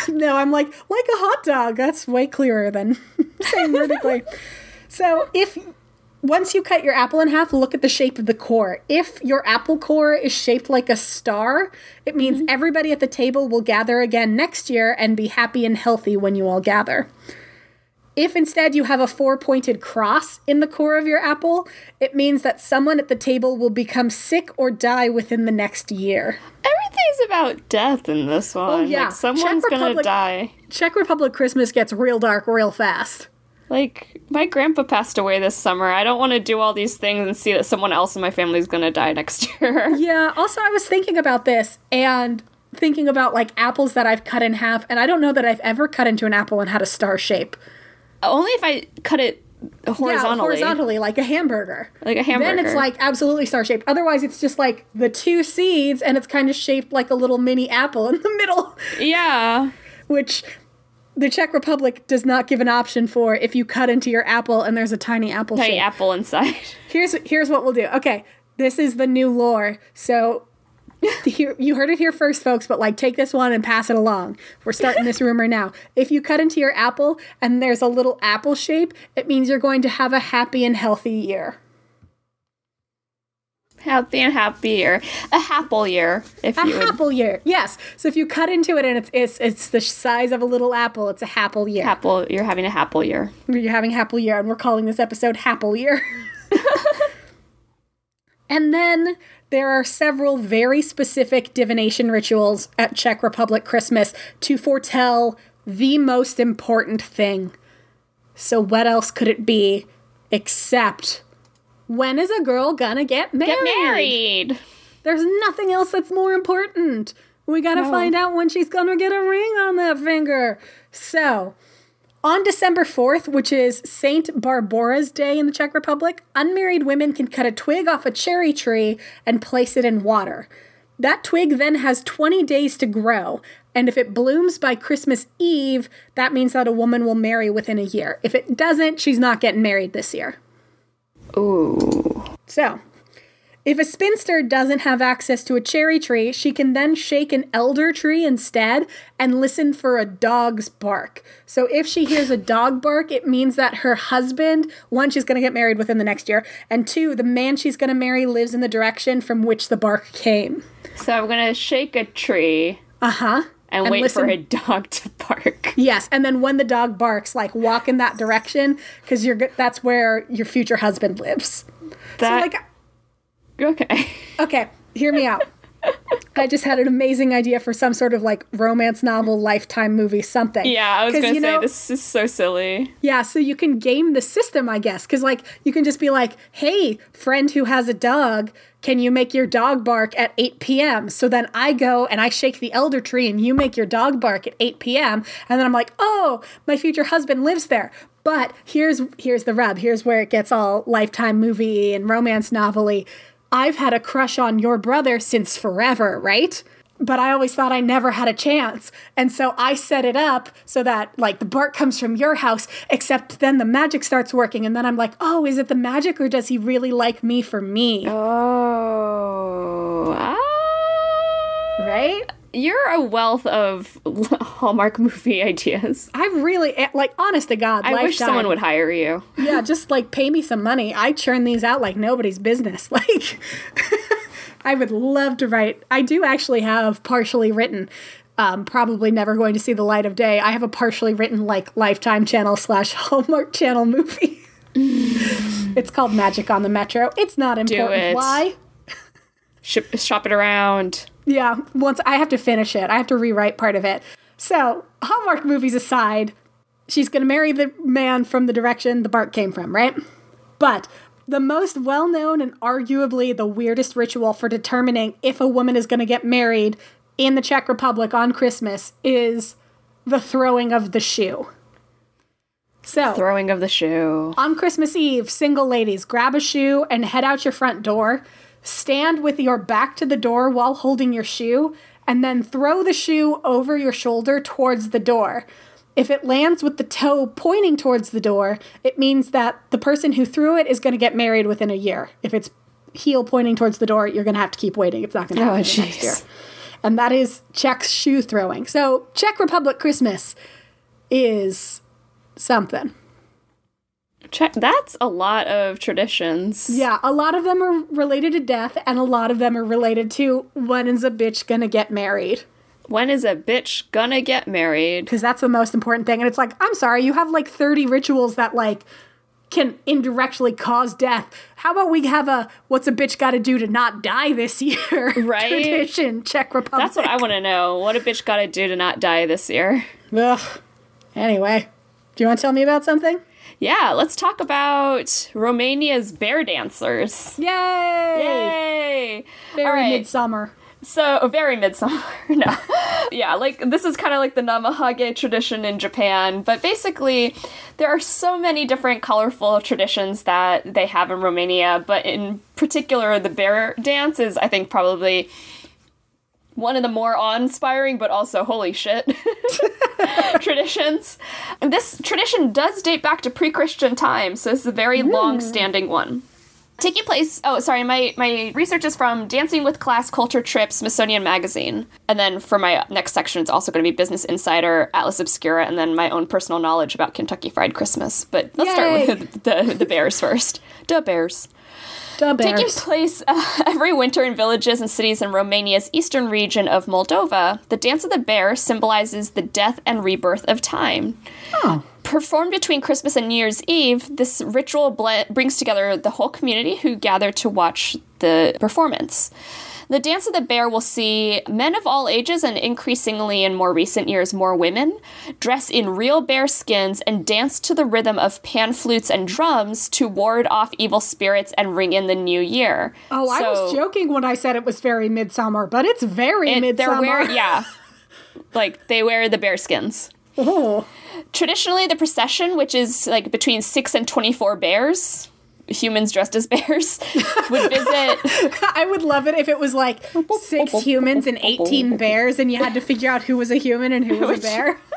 [SPEAKER 1] No, I'm like, like a hot dog. That's way clearer than saying vertically. so, if once you cut your apple in half, look at the shape of the core. If your apple core is shaped like a star, it means mm-hmm. everybody at the table will gather again next year and be happy and healthy when you all gather. If instead you have a four pointed cross in the core of your apple, it means that someone at the table will become sick or die within the next year.
[SPEAKER 2] Everything's about death in this oh, one.
[SPEAKER 1] Oh, yeah.
[SPEAKER 2] Like, someone's
[SPEAKER 1] Czech
[SPEAKER 2] gonna die.
[SPEAKER 1] Czech Republic Christmas gets real dark real fast.
[SPEAKER 2] Like, my grandpa passed away this summer. I don't want to do all these things and see that someone else in my family is gonna die next year.
[SPEAKER 1] Yeah, also I was thinking about this and thinking about like apples that I've cut in half, and I don't know that I've ever cut into an apple and had a star shape.
[SPEAKER 2] Only if I cut it horizontally.
[SPEAKER 1] Yeah, horizontally, like a hamburger.
[SPEAKER 2] Like a hamburger.
[SPEAKER 1] Then it's like absolutely star shaped. Otherwise, it's just like the two seeds, and it's kind of shaped like a little mini apple in the middle,
[SPEAKER 2] Yeah.
[SPEAKER 1] which the Czech Republic does not give an option for if you cut into your apple and there's a tiny apple
[SPEAKER 2] Tiny
[SPEAKER 1] shape.
[SPEAKER 2] apple inside.
[SPEAKER 1] here's here's what we'll do. Okay, this is the new lore. So here, you heard it here first, folks. But like, take this one and pass it along. We're starting this rumor now. If you cut into your apple and there's a little apple shape, it means you're going to have a happy and healthy year.
[SPEAKER 2] Happy and happy year. A happle year, if
[SPEAKER 1] A
[SPEAKER 2] you would.
[SPEAKER 1] apple year, yes. So if you cut into it and it's it's it's the size of a little apple, it's a apple year.
[SPEAKER 2] Apple, you're having a apple year.
[SPEAKER 1] You're having Happy Year, and we're calling this episode Happy Year. and then there are several very specific divination rituals at Czech Republic Christmas to foretell the most important thing. So, what else could it be except when is a girl gonna get married?
[SPEAKER 2] Get married.
[SPEAKER 1] There's nothing else that's more important. We gotta
[SPEAKER 2] No.
[SPEAKER 1] find out when she's gonna get a ring on that finger. So, on December 4th, which is Saint Barbara's Day in the Czech Republic, unmarried women can cut a twig off a cherry tree and place it in water. That twig then has 20 days to grow, and if it blooms by Christmas Eve, that means that a woman will marry within a year. If it doesn't, she's not getting married this year.
[SPEAKER 2] Ooh.
[SPEAKER 1] So, If a spinster doesn't have access to a cherry tree, she can then shake an elder tree instead and listen for a dog's bark. So if she hears a dog bark, it means that her husband, one, she's going to get married within the next year, and two, the man she's going to marry lives in the direction from which the bark came.
[SPEAKER 2] So I'm gonna shake a tree
[SPEAKER 1] Uh huh.
[SPEAKER 2] and,
[SPEAKER 1] And
[SPEAKER 2] wait for a dog to bark.
[SPEAKER 1] Yes, and then when the dog barks, like walk in that direction because you're that's where your future husband lives.
[SPEAKER 2] That
[SPEAKER 1] so like
[SPEAKER 2] okay.
[SPEAKER 1] Okay, hear me out. I just had an amazing idea for some sort of like romance novel, lifetime movie, something.
[SPEAKER 2] Yeah, I was gonna
[SPEAKER 1] you
[SPEAKER 2] say
[SPEAKER 1] know-
[SPEAKER 2] this is so silly.
[SPEAKER 1] Yeah, so you can game the system, I guess, because like you can just be like, "Hey, friend who has a dog, can you make your dog bark at 8 p.m.?" So then I go and I shake the elder tree, and you make your dog bark at 8 p.m. And then I'm like, "Oh, my future husband lives there." But here's here's the rub. Here's where it gets all lifetime movie and romance novelty. I've had a crush on your brother since forever, right? But I always thought I never had a chance. And so I set it up so that like the bark comes from your house, except then the magic starts working. And then I'm like, oh, is it the magic or does he really like me for me?
[SPEAKER 2] Oh, ah.
[SPEAKER 1] Right?
[SPEAKER 2] You're a wealth of Hallmark movie ideas.
[SPEAKER 1] I really, eh, like, honest to God,
[SPEAKER 2] I wish someone would hire you.
[SPEAKER 1] Yeah, just like pay me some money. I churn these out like nobody's business. Like, I would love to write. I do actually have partially written. Um, probably never going to see the light of day. I have a partially written like Lifetime Channel slash Hallmark Channel movie. it's called Magic on the Metro. It's not important.
[SPEAKER 2] it.
[SPEAKER 1] Why?
[SPEAKER 2] Ship, shop it around.
[SPEAKER 1] Yeah, once I have to finish it, I have to rewrite part of it. So, Hallmark movies aside, she's going to marry the man from the direction the bark came from, right? But the most well known and arguably the weirdest ritual for determining if a woman is going to get married in the Czech Republic on Christmas is the throwing of the shoe. So,
[SPEAKER 2] Throwing of the shoe.
[SPEAKER 1] on Christmas Eve, single ladies, grab a shoe and head out your front door. Stand with your back to the door while holding your shoe, and then throw the shoe over your shoulder towards the door. If it lands with the toe pointing towards the door, it means that the person who threw it is going to get married within a year. If it's heel pointing towards the door, you're going to have to keep waiting. It's not going to
[SPEAKER 2] Oh,
[SPEAKER 1] happen until next year. And that is Czech's shoe throwing. So, Czech Republic Christmas is something.
[SPEAKER 2] Check. That's a lot of traditions.
[SPEAKER 1] Yeah, a lot of them are related to death, and a lot of them are related to when is a bitch gonna get married?
[SPEAKER 2] When is a bitch gonna get married?
[SPEAKER 1] Because that's the most important thing. And it's like, I'm sorry, you have like 30 rituals that like can indirectly cause death. How about we have a what's a bitch gotta do to not die this year
[SPEAKER 2] Right?
[SPEAKER 1] tradition, Czech Republic.
[SPEAKER 2] That's what I want to know. What a bitch gotta do to not die this year?
[SPEAKER 1] Ugh. Anyway, do you want to tell me about something?
[SPEAKER 2] Yeah, let's talk about Romania's bear dancers.
[SPEAKER 1] Yay!
[SPEAKER 2] Yay!
[SPEAKER 1] Very
[SPEAKER 2] All right.
[SPEAKER 1] midsummer.
[SPEAKER 2] So oh, very midsummer. no. yeah, like this is kind of like the Namahage tradition in Japan, but basically there are so many different colorful traditions that they have in Romania, but in particular the bear dance is I think probably one of the more awe-inspiring but also holy shit traditions. And this tradition does date back to pre-Christian times, so it's a very hmm. long-standing one. Taking place. Oh, sorry. My my research is from Dancing with Class Culture Trip, Smithsonian Magazine, and then for my next section, it's also going to be Business Insider, Atlas Obscura, and then my own personal knowledge about Kentucky Fried Christmas. But let's
[SPEAKER 1] Yay.
[SPEAKER 2] start with the the bears first. The bears. Taking place uh, every winter in villages and cities in Romania's eastern region of Moldova, the Dance of the Bear symbolizes the death and rebirth of time.
[SPEAKER 1] Oh.
[SPEAKER 2] Performed between Christmas and New Year's Eve, this ritual ble- brings together the whole community who gather to watch the performance. The Dance of the Bear will see men of all ages and increasingly in more recent years, more women dress in real bear skins and dance to the rhythm of pan flutes and drums to ward off evil spirits and ring in the new year.
[SPEAKER 1] Oh, I was joking when I said it was very midsummer, but it's very
[SPEAKER 2] it-
[SPEAKER 1] midsummer.
[SPEAKER 2] wearing, yeah. like they wear the bear skins.
[SPEAKER 1] Oh.
[SPEAKER 2] Traditionally, the procession, which is like between six and 24 bears, humans dressed as bears, would visit.
[SPEAKER 1] I would love it if it was like six humans and 18 bears, and you had to figure out who was a human and who was a bear.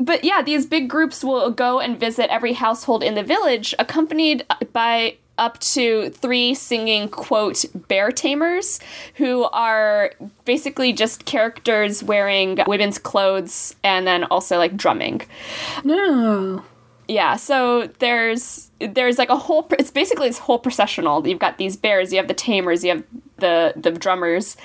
[SPEAKER 2] But yeah, these big groups will go and visit every household in the village, accompanied by up to three singing quote bear tamers who are basically just characters wearing women's clothes and then also like drumming.
[SPEAKER 1] No.
[SPEAKER 2] Yeah, so there's there's like a whole it's basically this whole processional. You've got these bears, you have the tamers, you have the the drummers.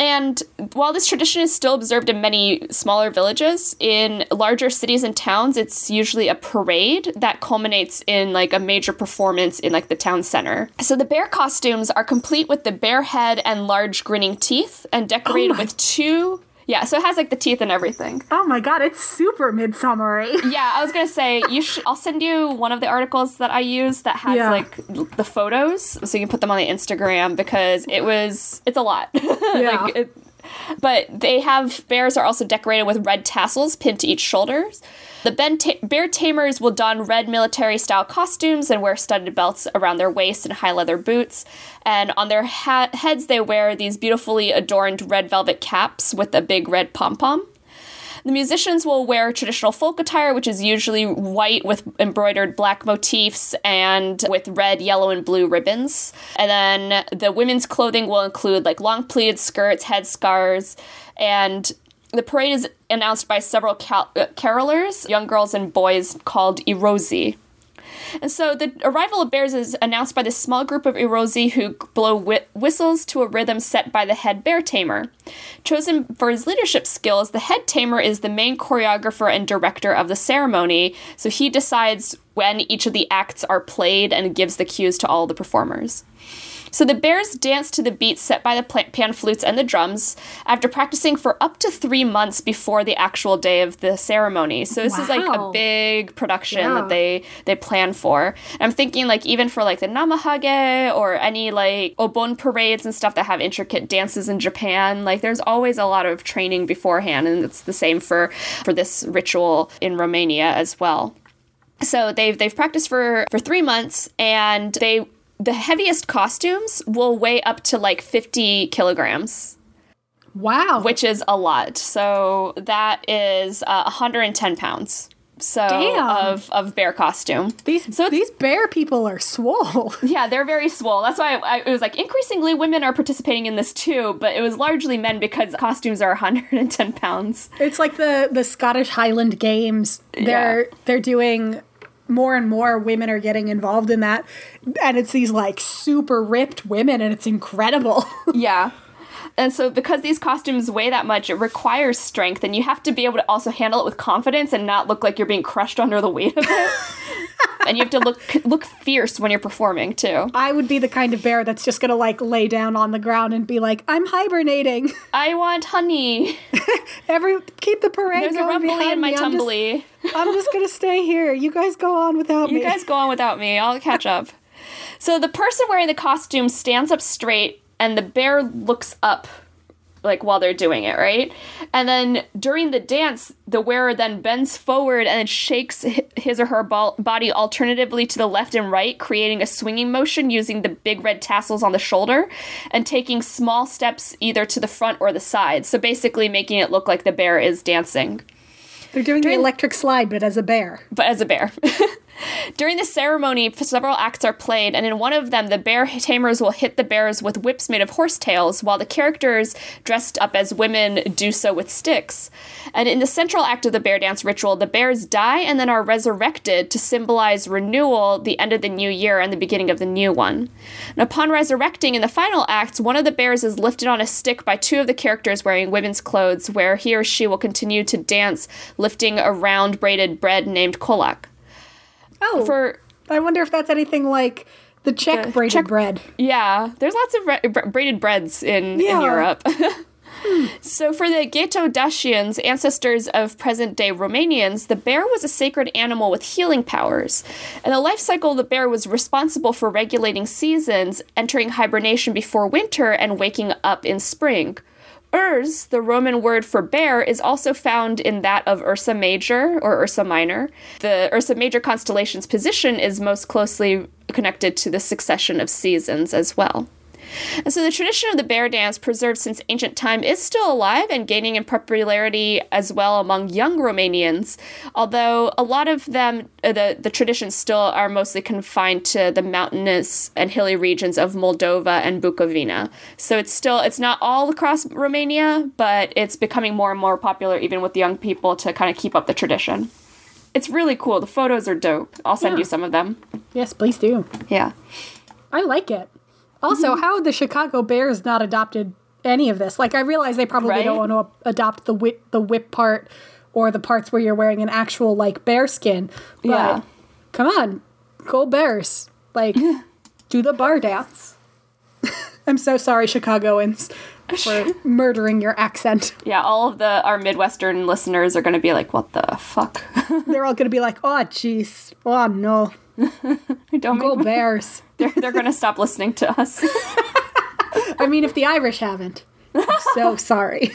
[SPEAKER 2] And while this tradition is still observed in many smaller villages, in larger cities and towns, it's usually a parade that culminates in like a major performance in like the town center. So the bear costumes are complete with the bear head and large grinning teeth and decorated oh
[SPEAKER 1] my-
[SPEAKER 2] with two yeah, so it has like the teeth and everything.
[SPEAKER 1] Oh my god, it's super midsummery.
[SPEAKER 2] Yeah, I was gonna say you should. I'll send you one of the articles that I use that has
[SPEAKER 1] Yeah.
[SPEAKER 2] like the photos, so you can put them on the Instagram because it was it's a lot.
[SPEAKER 1] Yeah.
[SPEAKER 2] like it, but they have bears are also decorated with red tassels pinned to each shoulders. The ta- bear tamers will don red military style costumes and wear studded belts around their waists and high leather boots. And on their ha- heads, they wear these beautifully adorned red velvet caps with a big red pom pom. The musicians will wear traditional folk attire, which is usually white with embroidered black motifs and with red, yellow, and blue ribbons. And then the women's clothing will include like long pleated skirts, head headscarves, and the parade is announced by several cal- uh, carolers, young girls and boys called Erosi. And so the arrival of bears is announced by this small group of Erosi who blow whi- whistles to a rhythm set by the head bear tamer. Chosen for his leadership skills, the head tamer is the main choreographer and director of the ceremony, so he decides when each of the acts are played and gives the cues to all the performers. So the bears dance to the beats set by the pan flutes and the drums after practicing for up to three months before the actual day of the ceremony. So this is like a big production
[SPEAKER 1] Yeah.
[SPEAKER 2] that they they plan for. And I'm thinking like even for like the namahage or any like obon parades and stuff that have intricate dances in Japan, like there's always a lot of training beforehand, and it's the same for for this ritual in Romania as well. So they've they've practiced for for three months, and they the heaviest costumes will weigh up to like 50 kilograms,
[SPEAKER 1] Wow.
[SPEAKER 2] which is a lot. So that is uh, 110 pounds. So
[SPEAKER 1] Damn.
[SPEAKER 2] of of bear costume.
[SPEAKER 1] these
[SPEAKER 2] so
[SPEAKER 1] these bear people are swole.
[SPEAKER 2] Yeah, they're very swole. That's why I, it was like increasingly women are participating in this too, but it was largely men because costumes are 110 pounds.
[SPEAKER 1] It's like the the Scottish Highland Games. They're they're doing more and more women are getting involved in that and it's these like super ripped women and it's incredible.
[SPEAKER 2] Yeah. And so, because these costumes weigh that much, it requires strength, and you have to be able to also handle it with confidence and not look like you're being crushed under the weight of it. and you have to look look fierce when you're performing too.
[SPEAKER 1] I would be the kind of bear that's just to like lay down on the ground and be like, "I'm hibernating.
[SPEAKER 2] I want honey.
[SPEAKER 1] Every keep the parade
[SPEAKER 2] There's a
[SPEAKER 1] going
[SPEAKER 2] rumbly
[SPEAKER 1] behind
[SPEAKER 2] in my
[SPEAKER 1] me. I'm just- I'm just to stay here. You guys go on without
[SPEAKER 2] You
[SPEAKER 1] me."
[SPEAKER 2] You guys go on without me. I'll catch up. So the person wearing the costume stands up straight, and the bear looks up, like while they're doing it, right? And then during the dance, the wearer then bends forward and shakes his or her body alternatively to the left and right, creating a swinging motion using the big red tassels on the shoulder, and taking small steps either to the front or the side. So basically, making it look like the bear is dancing
[SPEAKER 1] They're doing the electric slide but as a bear.
[SPEAKER 2] but as a bear. During the ceremony, several acts are played, and in one of them, the bear tamers will hit the bears with whips made of horsetails, while the characters dressed up as women do so with sticks. And in the central act of the bear dance ritual, the bears die and then are resurrected to symbolize renewal, the end of the new year, and the beginning of the new one. And upon resurrecting in the final act, one of the bears is lifted on a stick by two of the characters wearing women's clothes, where he or she will continue to dance, lifting a round braided bread named kolak.
[SPEAKER 1] Oh,
[SPEAKER 2] For
[SPEAKER 1] I wonder if that's anything like the Czech
[SPEAKER 2] The
[SPEAKER 1] braided
[SPEAKER 2] Czech-
[SPEAKER 1] bread.
[SPEAKER 2] yeah, there's lots of ra- bra- braided breads in, in
[SPEAKER 1] Yeah.
[SPEAKER 2] Europe. so for the Geto Dacians, ancestors of present-day Romanians, the bear was a sacred animal with healing powers. And the life cycle the bear was responsible for regulating seasons, entering hibernation before winter and waking up in spring. Urs, the Roman word for bear, is also found in that of Ursa Major or Ursa Minor. The Ursa Major constellation's position is most closely connected to the succession of seasons as well. And so the tradition of the bear dance, preserved since ancient time, is still alive and gaining in popularity as well among young Romanians. Although a lot of them, uh, the, the traditions still are mostly confined to the mountainous and hilly regions of Moldova and Bukovina. So it's still, it's not all across Romania, but it's becoming more and more popular even with young people to kind of keep up the tradition. It's really cool. The photos are dope. I'll send
[SPEAKER 1] Yeah.
[SPEAKER 2] you some of them.
[SPEAKER 1] Yes, please do.
[SPEAKER 2] Yeah.
[SPEAKER 1] I like it. Also,
[SPEAKER 2] Mm-hmm.
[SPEAKER 1] how the Chicago Bears not adopted any of this? Like, I realize they probably
[SPEAKER 2] Right?
[SPEAKER 1] don't want to adopt the whip, the whip part or the parts where you're wearing an actual like bear skin. But
[SPEAKER 2] Yeah.
[SPEAKER 1] come on, go Bears! Like, do the bar dance. I'm so sorry, Chicagoans, for murdering your accent.
[SPEAKER 2] Yeah, all of the our Midwestern listeners are going to be like, "What the fuck?"
[SPEAKER 1] They're all gonna be like, "Oh, jeez, oh no,
[SPEAKER 2] Don't
[SPEAKER 1] go Bears!"
[SPEAKER 2] they're they're going to stop listening to us.
[SPEAKER 1] I mean, if the Irish haven't, I'm so sorry.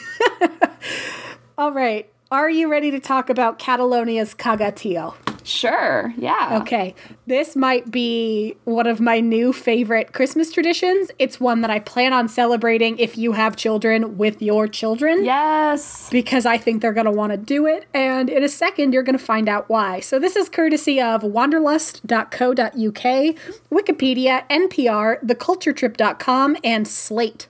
[SPEAKER 1] All right. Are you ready to talk about Catalonia's Cagatillo?
[SPEAKER 2] Sure. Yeah.
[SPEAKER 1] Okay. This might be one of my new favorite Christmas traditions. It's one that I plan on celebrating if you have children with your children.
[SPEAKER 2] Yes.
[SPEAKER 1] Because I think they're going to want to do it. And in a second, you're going to find out why. So, this is courtesy of wanderlust.co.uk, Wikipedia, NPR, theculturetrip.com, and Slate.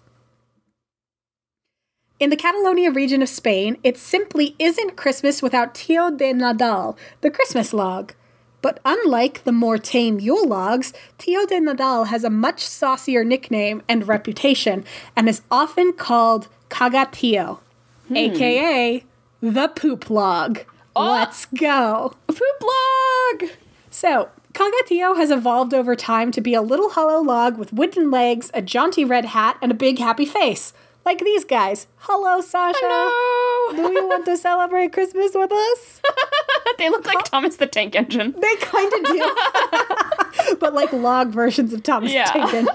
[SPEAKER 1] In the Catalonia region of Spain, it simply isn't Christmas without Tio de Nadal, the Christmas log. But unlike the more tame Yule logs, Tio de Nadal has a much saucier nickname and reputation and is often called Cagatillo, aka hmm. the poop log. Ah! Let's go.
[SPEAKER 2] Poop log.
[SPEAKER 1] So, Cagatillo has evolved over time to be a little hollow log with wooden legs, a jaunty red hat, and a big happy face. Like these guys. Hello, Sasha.
[SPEAKER 2] No.
[SPEAKER 1] Do you want to celebrate Christmas with us?
[SPEAKER 2] they look like Thomas the Tank Engine.
[SPEAKER 1] They kind of do. but like log versions of Thomas
[SPEAKER 2] Yeah.
[SPEAKER 1] Engine.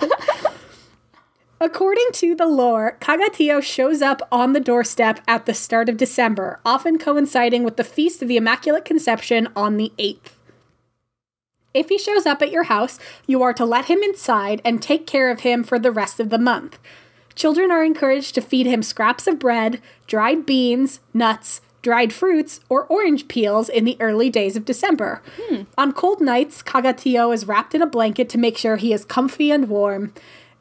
[SPEAKER 1] According to the lore, Cagatillo shows up on the doorstep at the start of December, often coinciding with the Feast of the Immaculate Conception on the 8th. If he shows up at your house, you are to let him inside and take care of him for the rest of the month. Children are encouraged to feed him scraps of bread, dried beans, nuts, dried fruits, or orange peels in the early days of December. On cold nights, Cagatillo is wrapped in a blanket to make sure he is comfy and warm.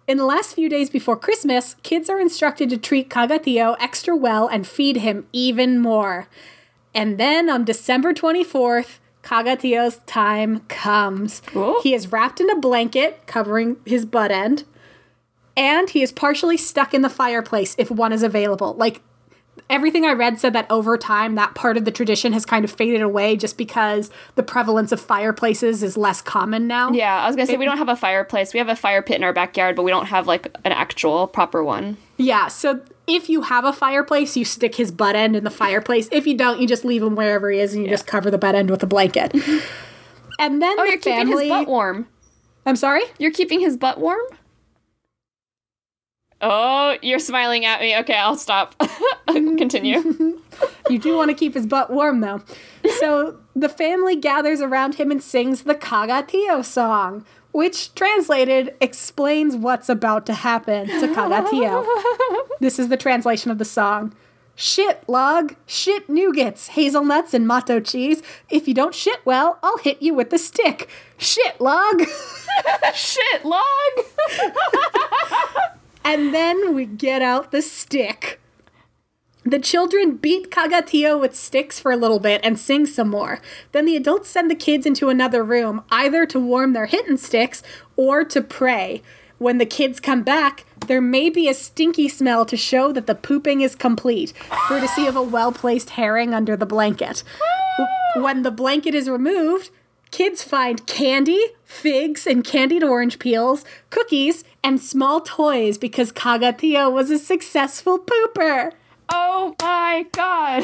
[SPEAKER 1] In the last few days before Christmas, kids are instructed to treat Cagatillo extra well and feed him even more. And then on December 24th, Cagatillo's time comes.
[SPEAKER 2] Ooh.
[SPEAKER 1] He is wrapped in a blanket covering his butt end, and he is partially stuck in the fireplace if one is available. Like everything I read said that over time that part of the tradition has kind of faded away just because the prevalence of fireplaces is less common now.
[SPEAKER 2] Yeah, I was gonna say we don't have a fireplace. We have a fire pit in our backyard, but we don't have like an actual proper one.
[SPEAKER 1] Yeah, so if you have a fireplace, you stick his butt end in the fireplace. If you don't, you just leave him wherever he is and you just cover the butt end with a blanket. and then
[SPEAKER 2] Oh,
[SPEAKER 1] the
[SPEAKER 2] you're
[SPEAKER 1] family
[SPEAKER 2] keeping his butt warm.
[SPEAKER 1] I'm sorry?
[SPEAKER 2] You're keeping his butt warm? Oh, you're smiling at me. Okay, I'll stop. Continue.
[SPEAKER 1] You do want to keep his butt warm, though. So the family gathers around him and sings the Cagatillo song, which translated explains what's about to happen to Cagatillo. this is the translation of the song. Shit, log. Shit, nougats, hazelnuts, and mató cheese. If you don't shit well, I'll hit you with the stick. Shit, log.
[SPEAKER 2] Shit, log.
[SPEAKER 1] And then we get out the stick. The children beat Cagatillo with sticks for a little bit and sing some more. Then the adults send the kids into another room, either to warm their hitting sticks or to pray. When the kids come back, there may be a stinky smell to show that the pooping is complete, courtesy of a well placed herring under the blanket. When the blanket is removed, kids find candy, figs, and candied orange peels, cookies, and small toys because Cagatillo was a successful pooper.
[SPEAKER 2] Oh my god.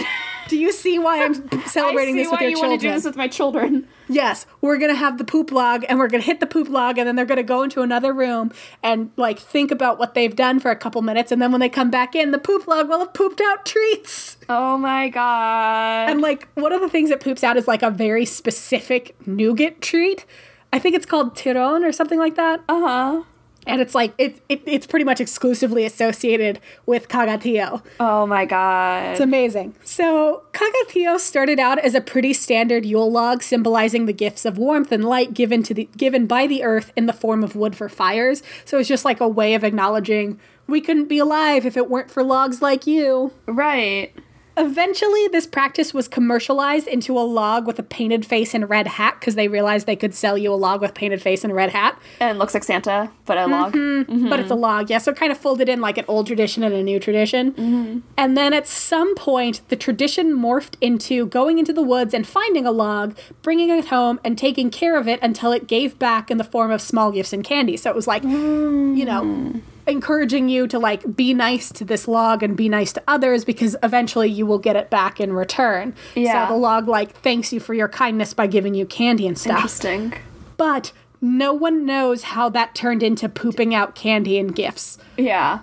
[SPEAKER 1] Do you see why I'm celebrating this with your children?
[SPEAKER 2] I see why you want to do this with my children.
[SPEAKER 1] Yes, we're gonna have the poop log, and we're gonna hit the poop log, and then they're gonna go into another room and like think about what they've done for a couple minutes, and then when they come back in, the poop log will have pooped out treats.
[SPEAKER 2] Oh my god.
[SPEAKER 1] And like one of the things that poops out is like a very specific nougat treat. I think it's called Tiron or something like that.
[SPEAKER 2] Uh huh.
[SPEAKER 1] And it's like it, it it's pretty much exclusively associated with Cagatillo.
[SPEAKER 2] Oh my god.
[SPEAKER 1] It's amazing. So, Cagatillo started out as a pretty standard Yule log symbolizing the gifts of warmth and light given to the given by the earth in the form of wood for fires. So, it's just like a way of acknowledging we couldn't be alive if it weren't for logs like you.
[SPEAKER 2] right.
[SPEAKER 1] Eventually, this practice was commercialized into a log with a painted face and red hat because they realized they could sell you a log with painted face and red hat.
[SPEAKER 2] And it looks like Santa, but a log. Mm-hmm. Mm-hmm.
[SPEAKER 1] But it's a log, yeah. So it kind of folded in like an old tradition and a new tradition. Mm-hmm. And then at some point, the tradition morphed into going into the woods and finding a log, bringing it home, and taking care of it until it gave back in the form of small gifts and candy. So it was like, you know, mm. Encouraging you to like be nice to this log and be nice to others because eventually you will get it back in return.
[SPEAKER 2] Yeah.
[SPEAKER 1] So the log like thanks you for your kindness by giving you candy and stuff.
[SPEAKER 2] Interesting.
[SPEAKER 1] But no one knows how that turned into pooping out candy and gifts.
[SPEAKER 2] Yeah.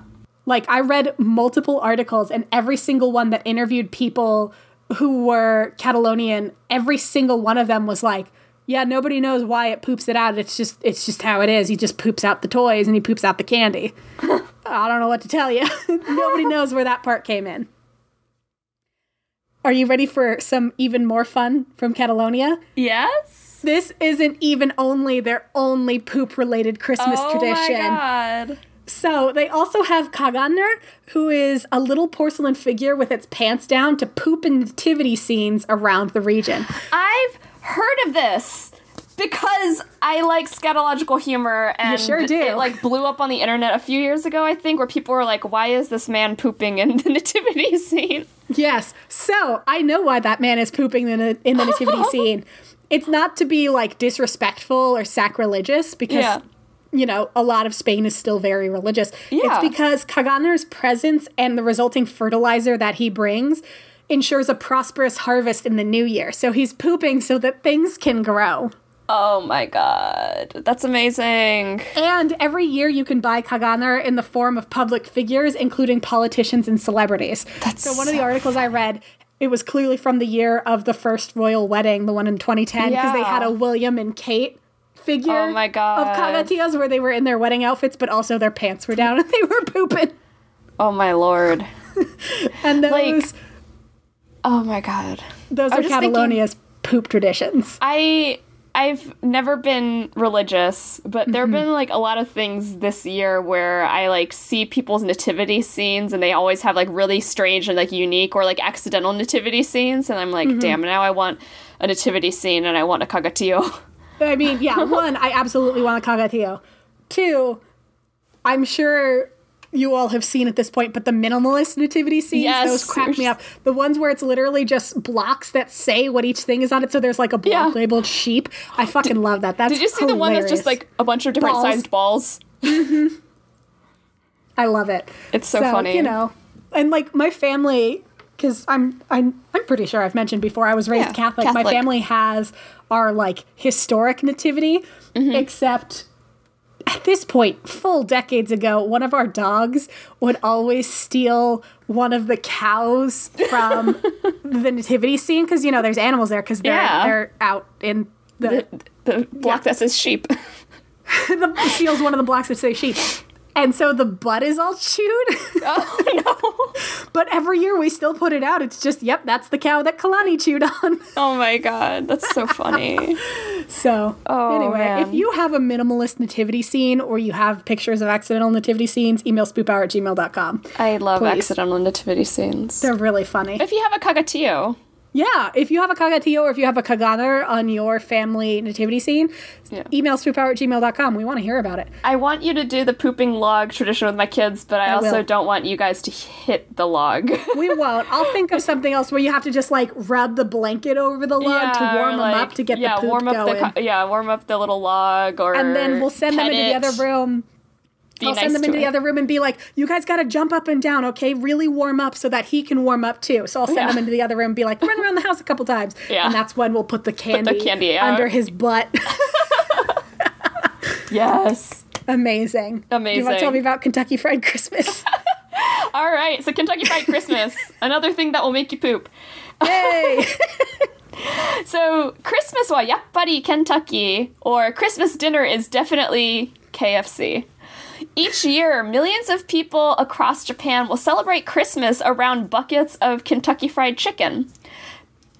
[SPEAKER 1] Like, I read multiple articles, and every single one that interviewed people who were Catalonian, every single one of them was like, yeah, nobody knows why it poops it out. It's just it's just how it is. He just poops out the toys and he poops out the candy. I don't know what to tell you. nobody knows where that part came in. Are you ready for some even more fun from Catalonia?
[SPEAKER 2] Yes.
[SPEAKER 1] This isn't even only their only poop related Christmas
[SPEAKER 2] oh
[SPEAKER 1] tradition.
[SPEAKER 2] Oh my god.
[SPEAKER 1] So they also have Caganer, who is a little porcelain figure with its pants down to poop in nativity scenes around the region.
[SPEAKER 2] I've heard of this because I like scatological humor and
[SPEAKER 1] sure
[SPEAKER 2] it like blew up on the internet a few years ago, I think, where people were like, Why is this man pooping in the nativity scene?
[SPEAKER 1] Yes, so I know why that man is pooping in the, in the nativity scene. It's not to be like disrespectful or sacrilegious because.
[SPEAKER 2] Yeah.
[SPEAKER 1] You know, a lot of Spain is still very religious.
[SPEAKER 2] Yeah.
[SPEAKER 1] It's because Caganer's presence and the resulting fertilizer that he brings ensures a prosperous harvest in the new year. So he's pooping so that things can grow.
[SPEAKER 2] Oh my god. That's amazing.
[SPEAKER 1] And every year you can buy Caganer in the form of public figures, including politicians and celebrities.
[SPEAKER 2] That's
[SPEAKER 1] so one of the articles I read, it was clearly from the year of the first royal wedding, the one in 2010, because they had a William and Kate figure
[SPEAKER 2] Oh my God.
[SPEAKER 1] of Kagatillas where they were in their wedding outfits, but also their pants were down and they were pooping.
[SPEAKER 2] Oh my lord.
[SPEAKER 1] And those
[SPEAKER 2] Like, Oh my god.
[SPEAKER 1] those are
[SPEAKER 2] just thinking-
[SPEAKER 1] Catalonia's poop traditions.
[SPEAKER 2] I I've never been religious, but there have mm-hmm. been like a lot of things this year where I like see people's nativity scenes and they always have like really strange and like unique or like accidental nativity scenes and I'm like, mm-hmm. damn, now I want a nativity scene and I want a cagatillo.
[SPEAKER 1] I mean, yeah, one, I absolutely want a Cagatillo. Two, I'm sure you all have seen at this point, but the minimalist nativity scenes,
[SPEAKER 2] Yes.
[SPEAKER 1] those crack me up. The ones where it's literally just blocks that say what each thing is on it. So there's like a block
[SPEAKER 2] Yeah.
[SPEAKER 1] labeled sheep. I fucking love that. That's
[SPEAKER 2] Did you see the one that's just like a bunch of different
[SPEAKER 1] Balls.
[SPEAKER 2] sized balls?
[SPEAKER 1] I love it.
[SPEAKER 2] It's so funny.
[SPEAKER 1] You know, and like my family, because I'm I'm I'm pretty sure I've mentioned before I was raised
[SPEAKER 2] Yeah,
[SPEAKER 1] Catholic. My family has our like historic nativity,
[SPEAKER 2] Mm-hmm.
[SPEAKER 1] except at this point, full decades ago, one of our dogs would always steal one of the cows from the nativity scene because you know there's animals there because they're
[SPEAKER 2] Yeah.
[SPEAKER 1] they're out in the
[SPEAKER 2] The block that says sheep.
[SPEAKER 1] the steals one of the blocks that say sheep. And so the butt is all chewed.
[SPEAKER 2] oh no.
[SPEAKER 1] but every year we still put it out. It's just, yep, that's the cow that Kalani chewed on.
[SPEAKER 2] Oh my god, that's so funny.
[SPEAKER 1] So,
[SPEAKER 2] Oh,
[SPEAKER 1] anyway,
[SPEAKER 2] man.
[SPEAKER 1] if you have a minimalist nativity scene or you have pictures of accidental nativity scenes, email spoophour at gmail.com.
[SPEAKER 2] I love
[SPEAKER 1] Please.
[SPEAKER 2] accidental nativity scenes.
[SPEAKER 1] They're really funny.
[SPEAKER 2] If you have a cagatillo,
[SPEAKER 1] Yeah, if you have a cagatillo or if you have a caganer on your family nativity scene,
[SPEAKER 2] Yeah.
[SPEAKER 1] email spoophour at gmail.com. We want to hear about it.
[SPEAKER 2] I want you to do the pooping log tradition with my kids, but I,
[SPEAKER 1] I
[SPEAKER 2] also
[SPEAKER 1] will.
[SPEAKER 2] don't want you guys to hit the log.
[SPEAKER 1] We won't. I'll think of something else where you have to just like rub the blanket over the log to
[SPEAKER 2] or,
[SPEAKER 1] warm them up to get
[SPEAKER 2] yeah,
[SPEAKER 1] the poop
[SPEAKER 2] warm up
[SPEAKER 1] going.
[SPEAKER 2] the yeah, warm up the little log, or
[SPEAKER 1] and then we'll send them into the other room. I'll
[SPEAKER 2] nice
[SPEAKER 1] send them
[SPEAKER 2] to
[SPEAKER 1] into the other room and be like, "You guys got to jump up and down, okay? Really warm up so that he can warm up too." So I'll send
[SPEAKER 2] Yeah.
[SPEAKER 1] them into the other room and be like, "Run around the house a couple times."
[SPEAKER 2] Yeah.
[SPEAKER 1] and that's when we'll put the candy,
[SPEAKER 2] candy
[SPEAKER 1] under his butt.
[SPEAKER 2] Yes.
[SPEAKER 1] Amazing. amazing. you want to tell me about Kentucky Fried Christmas?
[SPEAKER 2] All right. So Kentucky Fried Christmas, another thing that will make you poop.
[SPEAKER 1] Yay!
[SPEAKER 2] So Christmas wa yappari Kentucky, or Christmas dinner is definitely KFC. Each year, millions of people across Japan will celebrate Christmas around buckets of Kentucky Fried Chicken.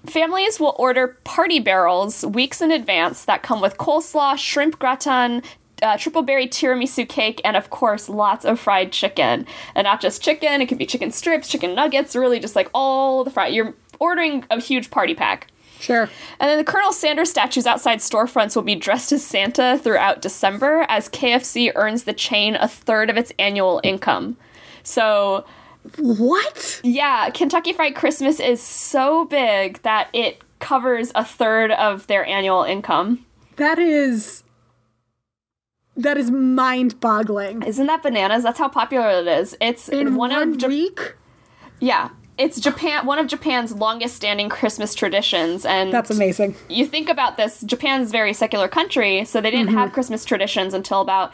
[SPEAKER 2] Families will order party barrels weeks in advance that come with coleslaw, shrimp gratin, uh, triple berry tiramisu cake, and of course, lots of fried chicken. And not just chicken, it could be chicken strips, chicken nuggets, really just like all the fried. You're ordering a huge party pack.
[SPEAKER 1] Sure.
[SPEAKER 2] And then the Colonel Sanders statues outside storefronts will be dressed as Santa throughout December as KFC earns the chain a third of its annual income. So,
[SPEAKER 1] What?
[SPEAKER 2] yeah, Kentucky Fried Christmas is so big that it covers a third of their annual income.
[SPEAKER 1] That is. That is mind boggling.
[SPEAKER 2] Isn't that bananas? That's how popular it is. It's
[SPEAKER 1] In
[SPEAKER 2] one,
[SPEAKER 1] one,
[SPEAKER 2] of
[SPEAKER 1] week?
[SPEAKER 2] yeah, it's Japan one of Japan's longest standing Christmas traditions and
[SPEAKER 1] That's amazing.
[SPEAKER 2] you think about this, Japan's a very secular country, so they didn't
[SPEAKER 1] Mm-hmm.
[SPEAKER 2] have Christmas traditions until about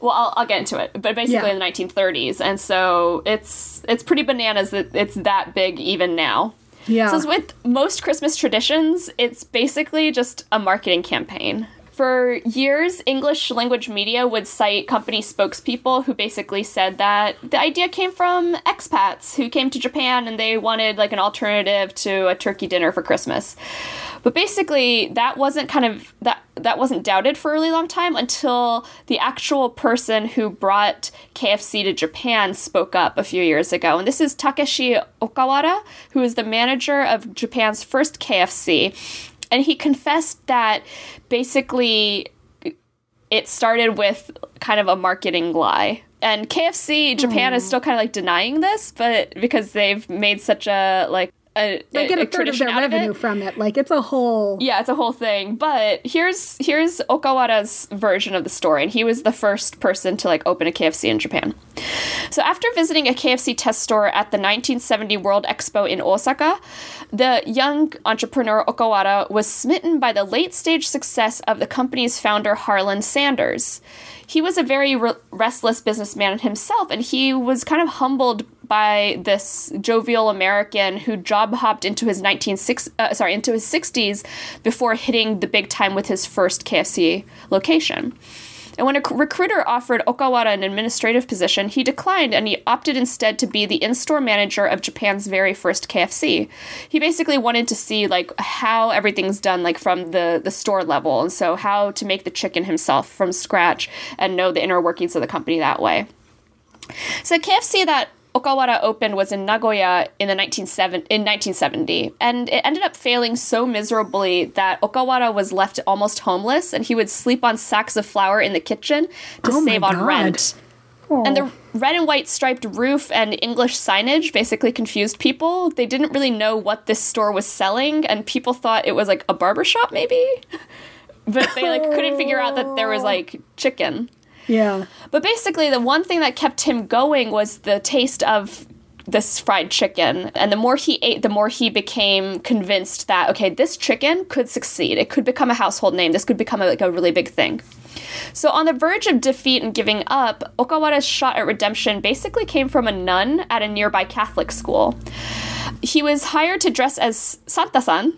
[SPEAKER 2] well, I'll, I'll get into it, but basically
[SPEAKER 1] Yeah.
[SPEAKER 2] in the 1930s, and so it's it's pretty bananas that it's that big even now.
[SPEAKER 1] Yeah.
[SPEAKER 2] So with most Christmas traditions, it's basically just a marketing campaign. For years, English language media would cite company spokespeople who basically said that the idea came from expats who came to Japan and they wanted like an alternative to a turkey dinner for Christmas. But basically, that wasn't kind of that that wasn't doubted for a really long time until the actual person who brought KFC to Japan spoke up a few years ago. And this is Takeshi Okawara, who is the manager of Japan's first KFC. And he confessed that basically it started with kind of a marketing lie. And KFC Japan is hmm. still kind of like denying this, but because they've made such a like a,
[SPEAKER 1] they get a, third of their
[SPEAKER 2] out of
[SPEAKER 1] revenue from it. Like it's a whole.
[SPEAKER 2] Yeah, it's a whole thing. But here's here's Okawara's version of the story, and he was the first person to like open a KFC in Japan. So after visiting a KFC test store at the 1970 World Expo in Osaka, the young entrepreneur Okawara was smitten by the late stage success of the company's founder Harlan Sanders. He was a very re- restless businessman himself, and he was kind of humbled by this jovial American who job hopped into his 1960s, uh, sorry, into his 60s before hitting the big time with his first KFC location. And when a recruiter offered Okawara an administrative position, he declined and he opted instead to be the in-store manager of Japan's very first KFC. He basically wanted to see like how everything's done like from the the store level and so how to make the chicken himself from scratch and know the inner workings of the company that way. So KFC that Okawara opened was in Nagoya in the 1970, in 1970, and it ended up failing so miserably that Okawara was left almost homeless, and he would sleep on sacks of flour in the kitchen to
[SPEAKER 1] Oh
[SPEAKER 2] save on
[SPEAKER 1] God.
[SPEAKER 2] rent. And the oh. red and white striped roof and English signage basically confused people. They didn't really know what this store was selling, and people thought it was like a barber shop, maybe. But they like couldn't figure out that there was oh. like chicken.
[SPEAKER 1] Yeah.
[SPEAKER 2] But basically, the one thing that kept him going was the taste of this fried chicken. And the more he ate, the more he became convinced that, okay, this chicken could succeed. It could become a household name. This could become a, like a really big thing. So, on the verge of defeat and giving up, Okawara's shot at redemption basically came from a nun at a nearby Catholic school. He was hired to dress as Santa San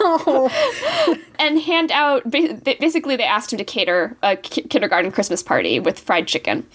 [SPEAKER 1] Oh.
[SPEAKER 2] and hand out. Basically, they asked him to cater a kindergarten Christmas party with fried chicken.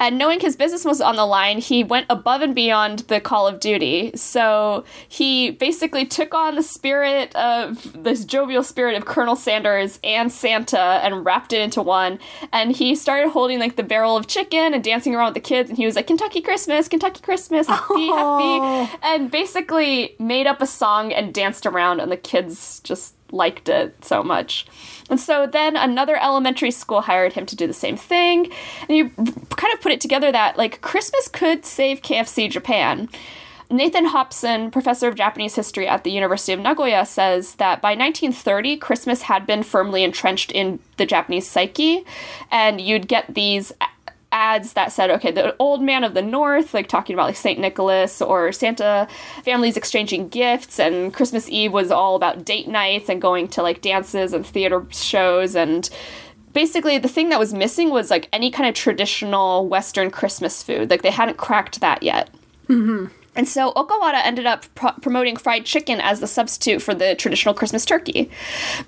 [SPEAKER 2] And knowing his business was on the line, he went above and beyond the call of duty. So he basically took on the spirit of this jovial spirit of Colonel Sanders and Santa and wrapped it into one. And he started holding like the barrel of chicken and dancing around with the kids. And he was like, Kentucky Christmas, Kentucky Christmas, happy,
[SPEAKER 1] Oh.
[SPEAKER 2] happy. And basically made up a song and danced around, and the kids just liked it so much. And so then another elementary school hired him to do the same thing. And you kind of put it together that like Christmas could save KFC Japan. Nathan Hopson, professor of Japanese history at the University of Nagoya, says that by 1930, Christmas had been firmly entrenched in the Japanese psyche, and you'd get these ads that said, okay, the old man of the north, like talking about like St. Nicholas or Santa, families exchanging gifts, and Christmas Eve was all about date nights and going to like dances and theater shows and basically the thing that was missing was like any kind of traditional western christmas food like they hadn't cracked that yet mm-hmm. and so Okawara ended up pro- promoting fried chicken as the substitute for the traditional Christmas turkey.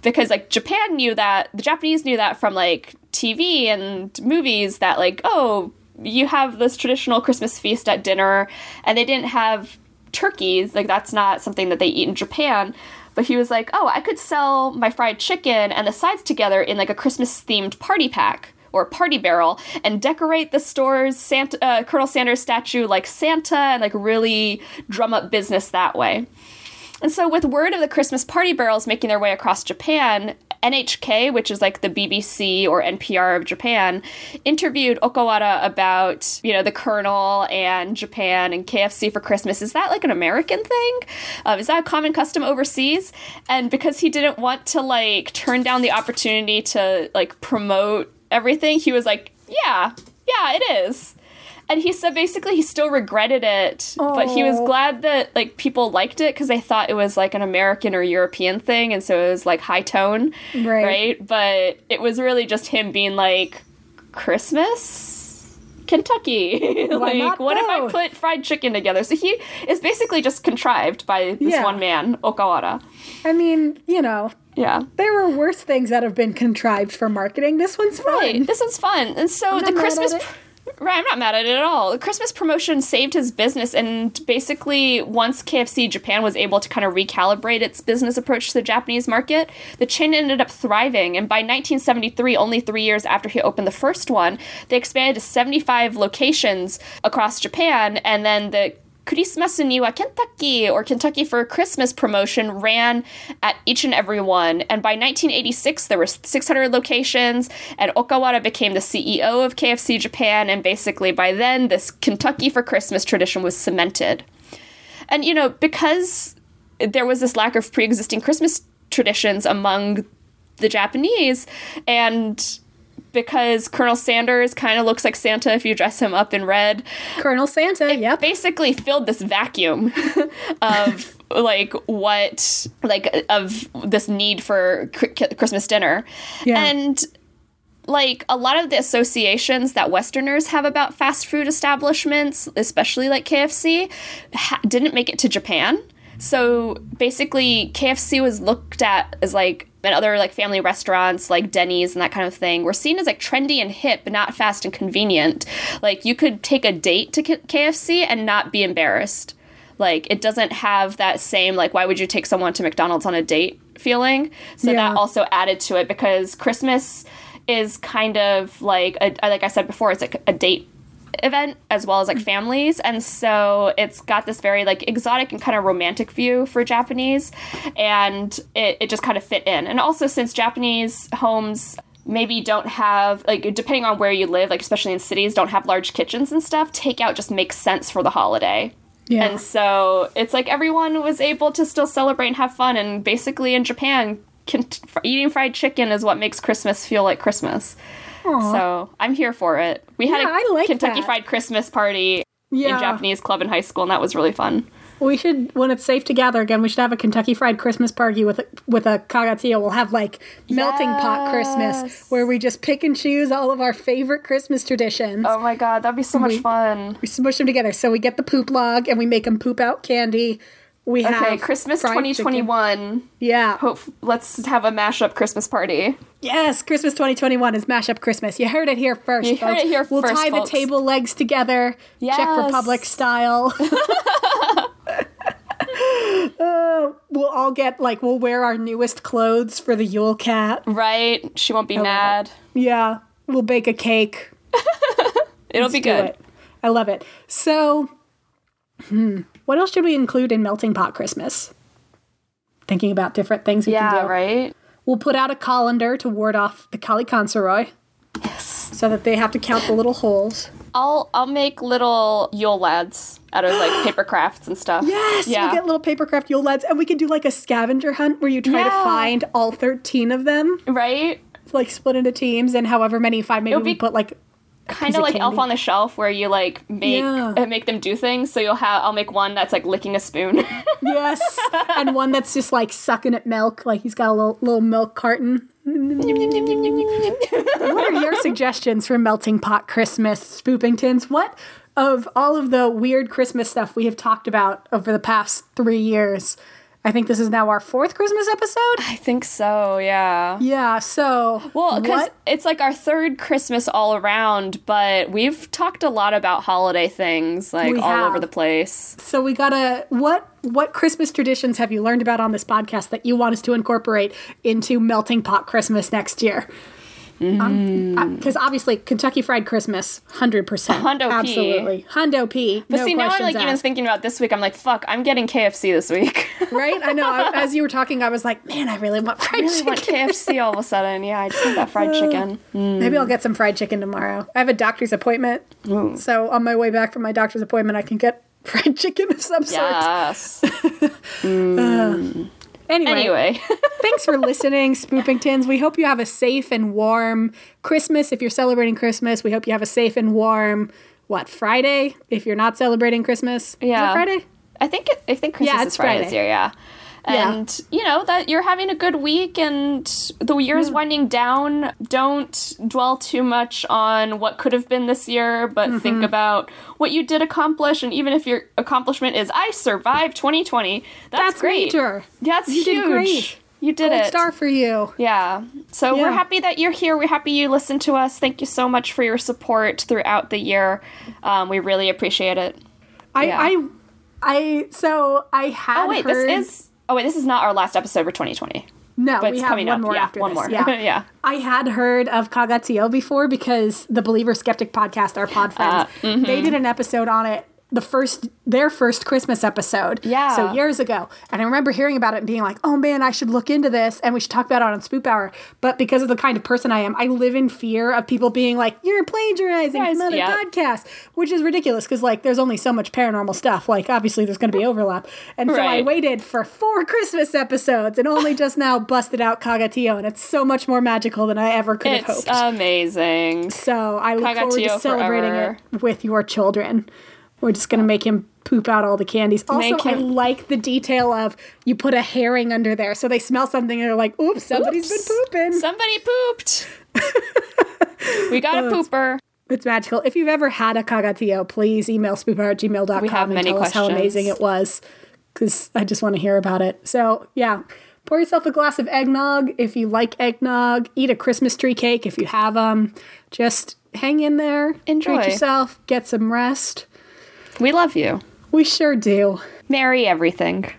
[SPEAKER 2] Because like Japan knew that, the Japanese knew that from like TV and movies that like, oh, you have this traditional Christmas feast at dinner, and they didn't have turkeys. Like that's not something that they eat in Japan. But he was like, oh, I could sell my fried chicken and the sides together in like a Christmas themed party pack or party barrel and decorate the store's Santa, uh, Colonel Sanders statue like Santa and like really drum up business that way. And so, with word of the Christmas party barrels making their way across Japan, NHK, which is like the BBC or NPR of Japan, interviewed Okawara about, you know, the Colonel and Japan and KFC for Christmas. Is that like an American thing? Uh, is that a common custom overseas? And because he didn't want to like turn down the opportunity to like promote everything, he was like, yeah, yeah, it is and he said basically he still regretted it but he was oh. glad that like people liked it because they thought it was like an american or european thing and so it was like high tone
[SPEAKER 1] Right.
[SPEAKER 2] right but it was really just him being like christmas Kentucky. like, what if I put fried chicken together? So he is basically just contrived by this
[SPEAKER 1] Yeah.
[SPEAKER 2] one man, Okawara.
[SPEAKER 1] I mean, you know,
[SPEAKER 2] Yeah.
[SPEAKER 1] there were worse things that have been contrived for marketing. This one's fun.
[SPEAKER 2] Right. This one's fun. And so
[SPEAKER 1] I'm
[SPEAKER 2] the Christmas. Right, I'm not mad at it at all. The Christmas promotion saved his business and basically once KFC Japan was able to kind of recalibrate its business approach to the Japanese market, the chain ended up thriving and by 1973, only 3 years after he opened the first one, they expanded to 75 locations across Japan and then the Christmas Niwa Kentucky or Kentucky for Christmas promotion ran at each and every one. And by 1986, there were 600 locations, and Okawara became the CEO of KFC Japan. And basically, by then, this Kentucky for Christmas tradition was cemented. And, you know, because there was this lack of pre existing Christmas traditions among the Japanese, and because Colonel Sanders kind of looks like Santa if you dress him up in red
[SPEAKER 1] Colonel Santa, yep.
[SPEAKER 2] basically filled this vacuum of like what like of this need for Christmas dinner
[SPEAKER 1] Yeah.
[SPEAKER 2] and like a lot of the associations that westerners have about fast food establishments especially like KFC ha- didn't make it to Japan so basically KFC was looked at as like and other like family restaurants like Denny's and that kind of thing were seen as like trendy and hip but not fast and convenient. Like you could take a date to K- KFC and not be embarrassed. Like it doesn't have that same like why would you take someone to McDonald's on a date feeling? So
[SPEAKER 1] Yeah.
[SPEAKER 2] that also added to it because Christmas is kind of like a, like I said before it's like a date event as well as like families. And so it's got this very like exotic and kind of romantic view for japanese. And it, it just kind of fit in. And also since japanese homes maybe don't have like depending on where you live like especially in cities don't have large kitchens and stuff takeout just makes sense for the holiday.
[SPEAKER 1] Yeah.
[SPEAKER 2] and so it's like everyone was able to still celebrate and have fun. And basically in japan can, eating fried chicken is what makes christmas feel like christmas so i'm here for it we had
[SPEAKER 1] Yeah,
[SPEAKER 2] a
[SPEAKER 1] like
[SPEAKER 2] kentucky
[SPEAKER 1] that.
[SPEAKER 2] fried christmas party
[SPEAKER 1] Yeah.
[SPEAKER 2] in japanese club in high school and that was really fun
[SPEAKER 1] We should, when it's safe to gather again, we should have a Kentucky Fried Christmas party with a, with a cagatillo. We'll have like melting pot Christmas, where we just pick and choose all of our favorite Christmas traditions.
[SPEAKER 2] oh my god that'd be so much
[SPEAKER 1] We-
[SPEAKER 2] fun
[SPEAKER 1] We smush them together. So we get the poop log and we make them poop out candy. We
[SPEAKER 2] okay
[SPEAKER 1] have
[SPEAKER 2] christmas
[SPEAKER 1] fried chicken.
[SPEAKER 2] 2021
[SPEAKER 1] Yeah.
[SPEAKER 2] hope let's have a mashup christmas party
[SPEAKER 1] Yes, Christmas 2021 is mashup Christmas. You heard it here first.
[SPEAKER 2] You heard it here
[SPEAKER 1] we'll
[SPEAKER 2] first,
[SPEAKER 1] tie
[SPEAKER 2] folks.
[SPEAKER 1] the table legs together, Czech
[SPEAKER 2] Yes.
[SPEAKER 1] Republic style. Uh, we'll all get like we'll wear our newest clothes for the Yule Cat.
[SPEAKER 2] right she won't be mad
[SPEAKER 1] Yeah, we'll bake a cake.
[SPEAKER 2] it'll be good
[SPEAKER 1] it. I love it. So, hmm, what else should we include in Melting Pot Christmas? Thinking about different things we can
[SPEAKER 2] yeah
[SPEAKER 1] do.
[SPEAKER 2] right
[SPEAKER 1] We'll put out a colander to ward off the Kallikantzaroi
[SPEAKER 2] yes
[SPEAKER 1] so that they have to count the little holes.
[SPEAKER 2] I'll I'll make little Yule lads out of like paper crafts and stuff.
[SPEAKER 1] Yes,
[SPEAKER 2] Yeah.
[SPEAKER 1] we'll get little papercraft Yule lads, and we can do like a scavenger hunt where you try to find all 13 of them,
[SPEAKER 2] right?
[SPEAKER 1] like split into teams, and however many you find, maybe we
[SPEAKER 2] be-
[SPEAKER 1] put like
[SPEAKER 2] Kind of like Elf on the Shelf, where you like make
[SPEAKER 1] Yeah.
[SPEAKER 2] uh, make them do things. So you'll have I'll make one that's like licking a spoon.
[SPEAKER 1] yes, and one that's just like sucking at milk, like he's got a little little milk carton. what are your suggestions for melting pot Christmas spoopingtons? What of all of the weird Christmas stuff we have talked about over the past three years? I think this is now our fourth Christmas episode.
[SPEAKER 2] I think so, yeah.
[SPEAKER 1] Yeah, so
[SPEAKER 2] Well, because it's like our third Christmas all around, but we've talked a lot about holiday things, like
[SPEAKER 1] We
[SPEAKER 2] all
[SPEAKER 1] have.
[SPEAKER 2] over the place.
[SPEAKER 1] so we gotta what what Christmas traditions have you learned about on this podcast that you want us to incorporate into melting pot Christmas next year? Mm-hmm.
[SPEAKER 2] Um, mm.
[SPEAKER 1] Because obviously Kentucky Fried Christmas, hundred percent,
[SPEAKER 2] Hundo P.
[SPEAKER 1] absolutely, hundo p.
[SPEAKER 2] But
[SPEAKER 1] no
[SPEAKER 2] see, now I'm like even thinking about this week. I'm like, fuck, I'm getting KFC this week.
[SPEAKER 1] right? I know. I- As you were talking, I was like, man, I really want fried
[SPEAKER 2] I really want
[SPEAKER 1] chicken.
[SPEAKER 2] KFC all of a sudden. Yeah, I just want that fried uh, chicken. Mm.
[SPEAKER 1] Maybe I'll get some fried chicken tomorrow. I have a doctor's appointment, so on my way back from my doctor's appointment, I can get fried chicken of some sort.
[SPEAKER 2] Yes. Uh, mm.
[SPEAKER 1] Anyway,
[SPEAKER 2] anyway,
[SPEAKER 1] thanks for listening, Spoopingtons. We hope you have a safe and warm Christmas if you're celebrating Christmas. We hope you have a safe and warm what Friday if you're not celebrating Christmas. Is it
[SPEAKER 2] Yeah.
[SPEAKER 1] Friday.
[SPEAKER 2] I think it, I think Christmas
[SPEAKER 1] Yeah,
[SPEAKER 2] is Friday,
[SPEAKER 1] Friday.
[SPEAKER 2] this year. Yeah.
[SPEAKER 1] Yeah.
[SPEAKER 2] And you know that you're having a good week and the year's winding down. Don't dwell too much on what could have been this year, but
[SPEAKER 1] Mm-hmm.
[SPEAKER 2] think about what you did accomplish. And even if your accomplishment is I survived 2020, that's,
[SPEAKER 1] That's
[SPEAKER 2] great.
[SPEAKER 1] major.
[SPEAKER 2] That's
[SPEAKER 1] You
[SPEAKER 2] huge. You did
[SPEAKER 1] Gold
[SPEAKER 2] it.
[SPEAKER 1] star for you.
[SPEAKER 2] Yeah. So
[SPEAKER 1] Yeah.
[SPEAKER 2] we're happy that you're here. We're happy you listened to us. Thank you so much for your support throughout the year. Um, we really appreciate it.
[SPEAKER 1] I,
[SPEAKER 2] Yeah.
[SPEAKER 1] I, I. So I had.
[SPEAKER 2] Oh wait,
[SPEAKER 1] heard,
[SPEAKER 2] this is. Oh wait, this is not our last episode for 2020.
[SPEAKER 1] no.
[SPEAKER 2] But
[SPEAKER 1] we
[SPEAKER 2] it's
[SPEAKER 1] have
[SPEAKER 2] coming
[SPEAKER 1] one
[SPEAKER 2] up.
[SPEAKER 1] more
[SPEAKER 2] yeah,
[SPEAKER 1] after
[SPEAKER 2] one
[SPEAKER 1] this.
[SPEAKER 2] more.
[SPEAKER 1] Yeah.
[SPEAKER 2] yeah.
[SPEAKER 1] I had heard of Cagatillo before because the Believer Skeptic podcast, our pod friends,
[SPEAKER 2] Uh, mm-hmm.
[SPEAKER 1] they did an episode on it. The first, their first Christmas episode,
[SPEAKER 2] Yeah.
[SPEAKER 1] so years ago, and I remember hearing about it and being like, "Oh man, I should look into this," and we should talk about it on Spoop Hour. But because of the kind of person I am, I live in fear of people being like, "You're plagiarizing
[SPEAKER 2] Yes,
[SPEAKER 1] from other
[SPEAKER 2] yeah.
[SPEAKER 1] podcasts," which is ridiculous because like there's only so much paranormal stuff. Like obviously there's going to be overlap, and so I waited for four Christmas episodes and only just now busted out Cagatillo, and it's so much more magical than I ever could have
[SPEAKER 2] It's
[SPEAKER 1] hoped.
[SPEAKER 2] amazing.
[SPEAKER 1] so I look forward to celebrating
[SPEAKER 2] forever.
[SPEAKER 1] it with your children. We're just gonna make him poop out all the candies. Also, I like the detail of you put a herring under there, so they smell something and they're like, "Oops, somebody's
[SPEAKER 2] Oops.
[SPEAKER 1] been pooping."
[SPEAKER 2] Somebody pooped. we got a oh, pooper.
[SPEAKER 1] It's magical. If you've ever had a cagatillo, please email spooper at gmail.com
[SPEAKER 2] We have
[SPEAKER 1] and
[SPEAKER 2] many
[SPEAKER 1] tell us how amazing it was. Because I just want to hear about it. So, yeah. Pour yourself a glass of eggnog if you like eggnog. Eat a Christmas tree cake if you have them. Just hang in there.
[SPEAKER 2] Enjoy.
[SPEAKER 1] Treat yourself. Get some rest.
[SPEAKER 2] We love you.
[SPEAKER 1] We sure do.
[SPEAKER 2] Merry everything.